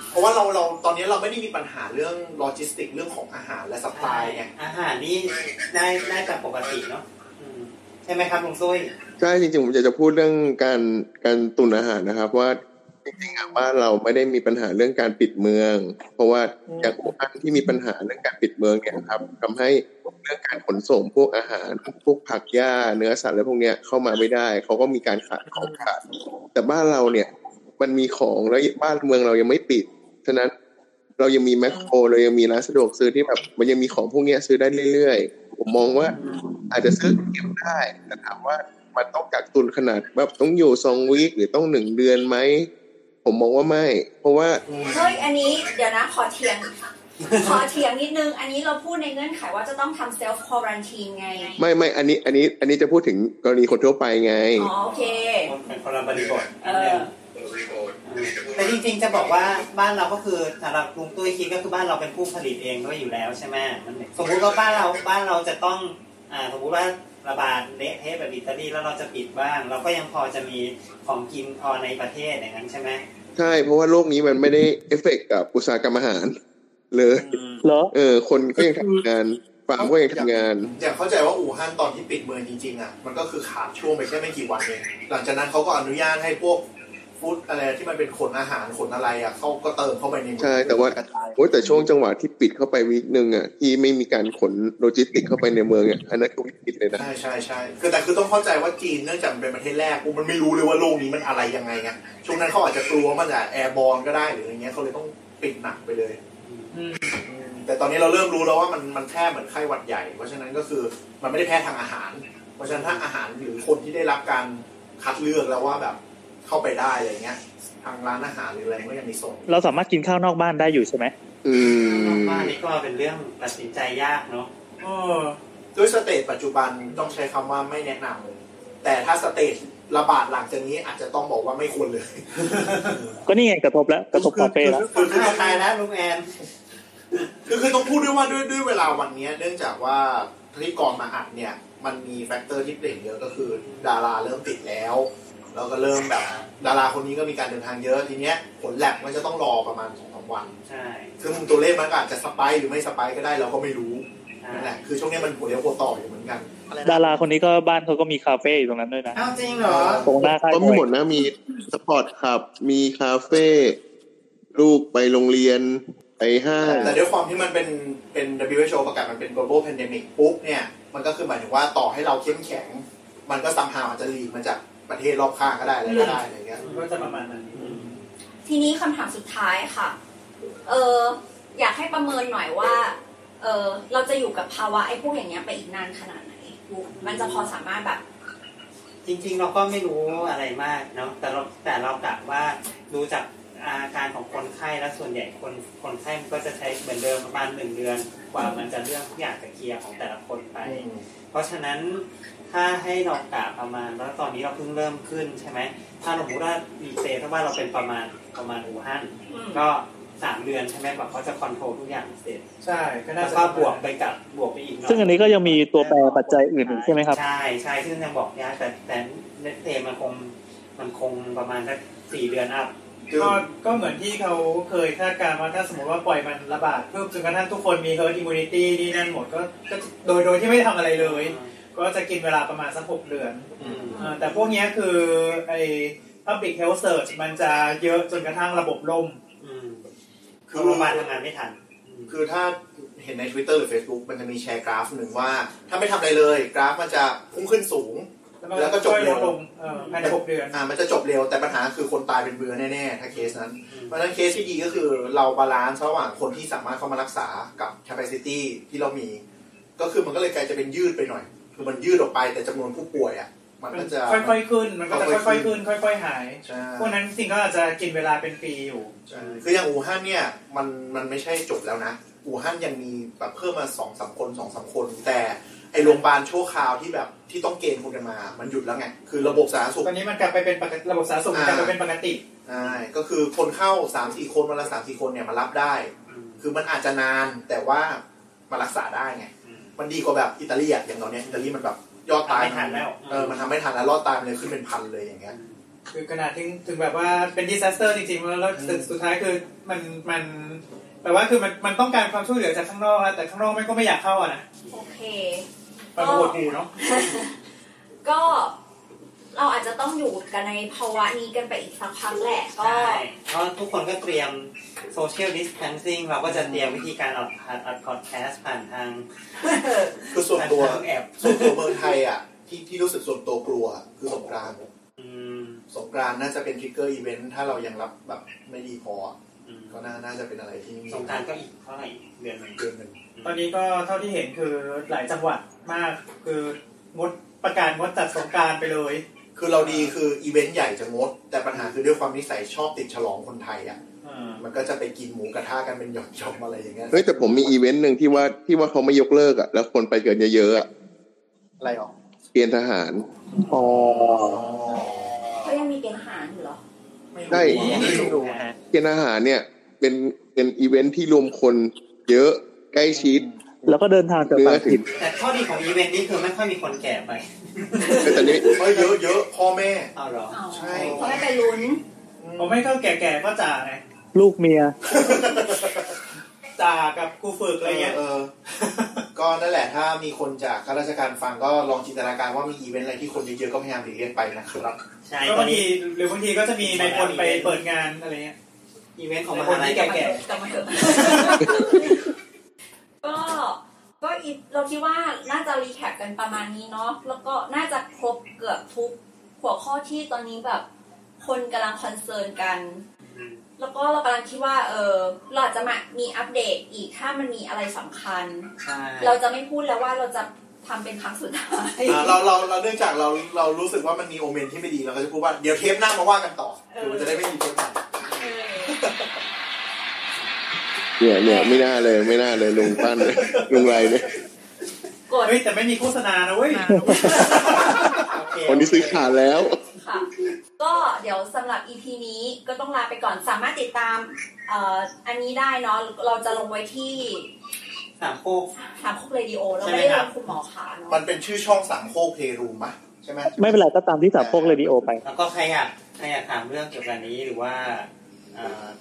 เพราะว่าเราเราตอนนี้เราไม่ได้มีปัญหาเรื่องโลจิสติกเรื่องของอาหารและสปายไงอาหารนี่ได้ได้จากปกติเนาะอืม ใช่ไหมครับลุงซุ้ยใช่จริงๆผมอยากจะพูดเรื่องการการตุนอาหารนะครับ ว่าจริงๆอะบ้านเราไม่ได้มีปัญหาเรื่องการปิดเมือง เพราะว่าอย่างอู่ฮั่นที่มีปัญหาเรื่องการปิดเมืองเนี่ยครับทำให้เรื่องการขนส่งพวกอาหาร พวกผักหญ้าเนื้อสัตว์อะไรพวกเนี้ยเข้ามาไม่ได้เขาก็มีการขาดของขาดแต่บ้านเราเนี่ย มันมีของแล้วบ้านเมืองเรายังไม่ปิดฉะนั้น เรายังมีแมคโครเรายังมีร้านสะดวกซื้อที่แบบมันยังมีของพวกเนี้ยซื้อได้เรื่อยๆ ผมมองว่า อาจจะซื้อเก็บได้แต่ถามว่ามันต้องกักตุนขนาดแบบต้องอยู่สองวีคหรือต้องหนึ่งเดือนไหมผมมองว่าไม่ เพราะว่าเฮ้ยอันนี้เดี๋ยวนะขอเถียงขอเถียงนิดนึง อันนี้เราพูดในเงื่อนไขว่าจะต้องทำเซลฟ์ควอรันทีนไง ไม่ไม่อันนี้อันนี้อันนี้จะพูดถึงกรณีคนทั่วไปไง อ๋อโอเคเป็นคนละบริบทเอออื แต่จริงๆจะบอกว่าบ้านเราก็คือสำหรับลุงตุ้ยคิดก็คือบ้านเราเป็นผู้ผลิตเองด้วยอยู่แล้วใช่ไหมมันสมมุติว่าบ้านเราบ้านเราจะต้องอ่าสมมุติว่าระบาดเละเทะแบบอิตาลีแล้วเราจะปิดบ้าง เราก็ยังพอจะมีของกินพอในประเทศอย่างนั้นใช่ไหมใช่เพราะว่าโรคนี้มันไม่ได้เอฟเฟกต์กับอุตสาหกรรมอาหารเลยเหรอเออ คนก็ยังทำงานฟาร์มก็ยังทำงานอย่างเข้าใจว่าอู่ฮั่นตอนที่ปิดเมืองจริงๆอะมันก็คือขาดช่วงไปแค่ไม่กี่วันเองหลังจากนั้นเขาก็อนุญาตให้พวก ฟู้ดอะไรที่มันเป็นขนอาหารขนอะไรอะเขาก็เติมเข้าไปในเมืองใช่แต่ว่ากระจายโอ้ยแต่ช่วงจังหวะที่ปิดเข้าไปวิกนึงอะที่ไม่มีการขนโลจิสติกเข้าไปในเมืองอะอันนั้นก็วิกฤตเลยนะใช่ใช่ใช่คือแต่คือต้องเข้าใจว่าจีนเนื่องจากมันเป็นประเทศแรกกูมันไม่รู้เลยว่าโลกนี้มันอะไรยังไงไงช่วงนั้นเขาอาจจะกลัวมันจะแอร์บอลก็ได้หรืออะไรเงี้ยเขาเลยต้องปิดหนักไปเลยอืมอืมแต่ตอนนี้เราเริ่มรู้แล้วว่ามันมันแค่เหมือนไข้หวัดใหญ่ เพราะฉะนั้นก็คือมันไม่ได้แพร่ทางอาหาร เพราะฉะนั้นถ้าอาหารหรือคนที่ได้รับการคัดเลือกแล้วว่าแบบ เข้าไปได้อะไรเงี้ย ทางร้านอาหารหรืออะไรก็ยังมีส่งเราสามารถกินข้าวนอกบ้านได้อยู่ใช่ไหมอืนอกมบ้านนี่ก็เป็นเรื่องตัดสินใจยากเนาะเออด้วย stage ปัจจุบันต้องใช้คำว่าไม่แนะนำแต่ถ้า stage ระบาดหลังจากนี้อาจจะต้องบอกว่าไม่ควรเลย ก็นี่ไงกระทบแล้วกระทบคาเฟ่แล้วคนข้าวตายแล้วลุงแอนคือคือต้องพูดด้วยว่าด้วยด้วยเวลาวันเนี้ยเนื่องจากว่าพิธีกรมาอัดเนี่ย มันมี factor ที่เปลี่ยนเยอะก็คือ ดาราเริ่มติดแล้ว แล้วก็เริ่มแบบดาราคนนี้ก็มีการเดินทางเยอะทีเนี้ยผลแล็บมันจะต้องรอประมาณสองสามวัน ใช่ ซึ่งตัวเลขมันก็อาจจะ spike หรือไม่ spike ก็ได้เราก็ไม่รู้ใช่นั่นแหละคือช่วงนี้มันหัวเลี้ยวหัวต่ออยู่เหมือนกัน ดาราคนนี้ก็บ้านเขาก็มีคาเฟ่อยู่ตรงนั้นด้วยนะอ้าวจริงเหรอตรงหน้าค่ายมวยก็มีหมดนะมี sport club มีคาเฟ่ลูกไปโรงเรียนไปห้างแต่ด้วยความที่มันเป็นเป็น WHO ประกาศมันเป็น global pandemic ปุ๊บเนี่ย มันก็คือหมายถึงว่าต่อให้เราเข้มแข็ง มันก็ somehow อาจจะ leak มาจาก ประเทศรอบข้างก็ได้อะไรก็ได้อะไรเงี้ยมันก็จะประมาณนั้นทีนี้คำถามสุดท้ายค่ะ เอออยากให้ประเมินหน่อยว่า เออเราจะอยู่กับภาวะไอ้พวกอย่างเงี้ยไปอีกนานขนาดไหน มันจะพอสามารถแบบ จริง ๆ เราก็ไม่รู้อะไรมากเนาะแต่เราแต่เรากะว่าดูจากอาการของคนไข้แล้วส่วนใหญ่คนคนไข้มันก็จะใช้เหมือนเดิมประมาณหนึ่งเดือน กว่ามันจะเรื่องทุกอย่างจะเคลียร์ของแต่ละคนไป เพราะฉะนั้น ถ้าให้เรากะประมาณแล้วตอนนี้เราเพิ่งเริ่มขึ้นใช่ไหมถ้าสมมติว่าดีเซถ้าว่าเราเป็นประมาณประมาณอู่ฮั่นอืมก็สามเดือนใช่ไหมแบบเขาจะคอนโทรลทุกอย่างเสร็จใช่ก็น่าแล้วจะก็บวกไปกับบวกไปอีกหน่อยซึ่งอันนี้ก็ยังมีตัวแปรปัจจัยอื่นอีกใช่ไหมครับใช่ใช่ซึ่งยังบอกยากแต่แต่เนตเตมันคงมันคงประมาณสักสี่เดือนอัพก็ก็เหมือนที่เขาเคยคาดการณ์ว่าถ้าสมมติว่าปล่อยมันระบาดเพิ่มจนกระทั่งทุกคนมี herd immunity นี่นั่นหมดก็ก็โดยโดยที่ไม่ได้ทำอะไรเลย ก็จะกินเวลาประมาณสักหกเดือนอืมอ่าแต่พวกเนี้ยคือไอ้ public health search มันจะเยอะจนกระทั่งระบบล่มอืมคือโรงพยาบาลทำงานไม่ทัน คือถ้าเห็นใน Twitter หรือ Facebook มันจะมีแชร์กราฟหนึ่งว่า ถ้าไม่ทำอะไรเลย กราฟมันจะพุ่งขึ้นสูง แล้วก็จบเร็วค่อยเร็ลดลงเออภายในหกเดือนอ่ามันจะจบเร็วแต่ปัญหาคือคนตายเป็นเบือแน่ๆ ถ้าเคสนั้นอืมเพราะฉะนั้นเคสที่ดีก็คือเรา balance ระหว่างคนที่สามารถเข้ามารักษากับ capacity ที่เรามี ก็คือมันก็เลยกลายจะเป็นยืดไปหน่อย คือมันยืดออกไปแต่จำนวนผู้ป่วยอะมันก็จะค่อย ๆ ขึ้น มันก็จะค่อย ๆ ขึ้น ค่อย ๆ หายใช่พวกนั้นจริงๆก็อาจจะกินเวลาเป็นปีอยู่ใช่คืออย่างอู่ฮั่นเนี่ยมันมันไม่ใช่จบแล้วนะ อู่ฮั่นยังมีแบบเพิ่มมาสองสามคนสองสามคน แต่ไอโรงพยาบาลชั่วคราวที่แบบที่ต้องเกณฑ์คนกันมา มันหยุดแล้วไง คือระบบสาธารณสุข ตอนนี้มันกลับไปเป็นปกติ ระบบสาธารณสุขมันกลับไปเป็นปกติใช่ก็คือคนเข้าสามสี่คนวันละสามสี่คนเนี่ยมารับได้อืมคือมันอาจจะนานแต่ว่ามารักษาได้ไงอื มมันดีกว่าแบบอิตาลีอะอย่างตอนเนี้ยอิตาลีมันแบบยอดตายทำไม่ทันแล้ว เออมันทำไม่ทันแล้วรอดตายมันเลยขึ้นเป็นพันเลยอย่างเงี้ย คือขนาดถึงถึงแบบว่าเป็นดิซ a สเตอร์จริงๆแล้วแล้วสุดสุดท้ายคือมันมันแปลว่าคือมันมันต้องการความช่วยเหลือจากข้างนอกอะแต่ข้างนอกมันก็ไม่อยากเข้าอะนะโอเค มันปวดหูเนาะ ก็ เราอาจจะต้องอยู่กันในภาวะนี้กันไปอีกสักพักแหละก็ ใช่เพราะทุกคนก็เตรียม social distancing เราก็จะเตรียมวิธีการอัดอัดอัดพอดแคสต์ผ่านทางคือส่วนตัวผ่านทางแอปส่วนตัวเมืองไทยอะที่ที่รู้สึกส่วนตัวกลัว คือสงกรานต์อืมสงกรานต์น่าจะเป็น trigger event ถ้าเรายังรับแบบไม่ดีพออะอืมก็น่าน่าจะเป็นอะไรที่สงกรานต์ก็อีกเท่าไหร่เดือนหนึ่งเดือนหนึ่งตอนนี้ก็เท่าที่เห็นคือหลายจังหวัดมากคืองดประกาศงดจัดสงกรานต์ไปเลย คือเราดีคืออีเวนต์ใหญ่จะงด แต่ปัญหาคือด้วยความนิสัยชอบติดฉลองคนไทยอะอ่ามันก็จะไปกินหมูกระทะกันเป็นหย่อมๆอะไรอย่างเงี้ยเฮ้ยแต่ผมมีอีเวนต์หนึ่งที่ว่าที่ว่าเขาไม่ยกเลิกอะแล้วคนไปเกินเยอะๆอะอะไรหรอเกณฑ์ทหารอ๋อเขายังมีเกณฑ์ทหารอยู่เหรอใช่ไม่รู้ฮะเกณฑ์ทหารเนี่ย เป็นเป็นอีเวนท์ที่รวมคนเยอะใกล้ชิด แล้วก็เดินทางจากเนื้อต่างถึถิ่งนแต่ข้อดีของอีเวนต์นี้คือไม่ค่อยมีคนแก่ไปแต่นี้เฮ้ยเยอะเยอะพ่อแม่เอาเหรออ๋อใช่เขาไม่ไปลุ้นผมไม่ก็แก่ๆก็จ่าไงลูกเมียจ่ากับครูฝึกอะไรเงี้ยเออก็นั่นแหละถ้ามีคนจากข้าราชการฟังก็ลองจินตนาการว่ามีอีเวนต์อะไรที่คนเยอะๆก็พยายามหลีกเลี่ยงไปนะครับใช่ก็ตอนบางทีนี้หรือบางทีก็จะมีในคนไปเปิดงานอะไรเงี้ยอีเวนต์ของในมคนหาลัยที่ก็แก่กลับมาเถอะ ก็ก็อีเราคิดว่าน่าจะ recap กันประมาณนี้เนาะแล้วก็น่าจะครบเกือบทุกหัวข้อที่ตอนนี้แบบ คนกำลัง concern กัน แล้วก็เรากำลังคิดว่า เออเราอาจจะมามีอัปเดตอีกถ้ามันมีอะไรสำคัญใช่เราจะไม่พูดแล้วว่าเราจะทำเป็นครั้งสุดท้ายอ่าเราเราเราเนื่องจากเราเรารู้สึกว่ามันมี omen ที่ไม่ดีเราก็จะพูดว่าเดี๋ยวเทปหน้ามาว่ากันต่อคือมันจะได้ไม่มีเทปหน้า เออ เนี่ยเนี่ยไม่น่าเลยไม่น่าเลยลุงปั้นลุงไรเนี่ยกดเฮ้ยแต่ไม่มีโฆษณานะเว้ยโอเคคนที่ซื้อขาดแล้ว ค่ะ ก็เดี๋ยวสำหรับ EP นี้ก็ต้องลาไปก่อนสามารถติดตามเอ่ออันนี้ได้เนาะเราจะลงไว้ที่สามโคกถามคุกเรดิโอเราใช่ไหมไม่ได้คลรับงคุณหมอขาเนาะมันเป็นชื่อช่องสามโคกเพรูมะใช่ไหมไม่เป็นไรก็ตามที่สามพวกเรดิโอไป แล้วก็ใครอยากใครอยากถามเรื่องเกี่ยวกับนี้หรือว่าเอ่อ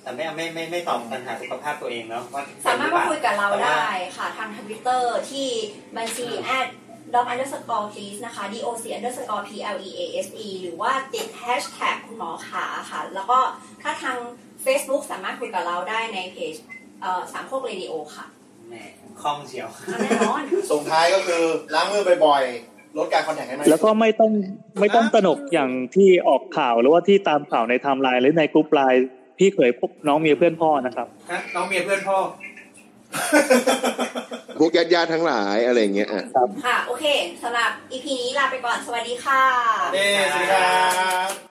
แต่ไม่ไม่ไม่ไม่ตอบปัญหาสุขภาพตัวเองเนาะว่าสามารถมาคุยกับเราได้ค่ะทางทวิตเตอร์ที่บัญชี at doc underscore please นะคะ doc underscore p l e a s e หรือว่าติด hashtag คุณหมอขาค่ะ แล้วก็ถ้าทาง Facebook สามารถคุยกับเราได้ในเพจเอ่อสามโคกเรดิโอค่ะแหมคล่องเชียวแน่นอนส่งท้ายก็คือล้างมือบ่อยๆลดการ contact ให้มากแล้วก็ไม่ต้องไม่ต้องตระหนกอย่างที่ออกข่าวหรือว่าที่ตามข่าวในไทม์ไลน์หรือในกรุ๊ปไลน์ พี่เคยพบน้องเมียเพื่อนพ่อนะครับฮะน้องเมียเพื่อนพ่อพวกญาติญาติๆทั้งหลายอะไรอย่างเงี้ยอะค่ะ โอเคสำหรับ EP นี้ลาไปก่อนสวัสดีค่ะเย้สวัสดีครับ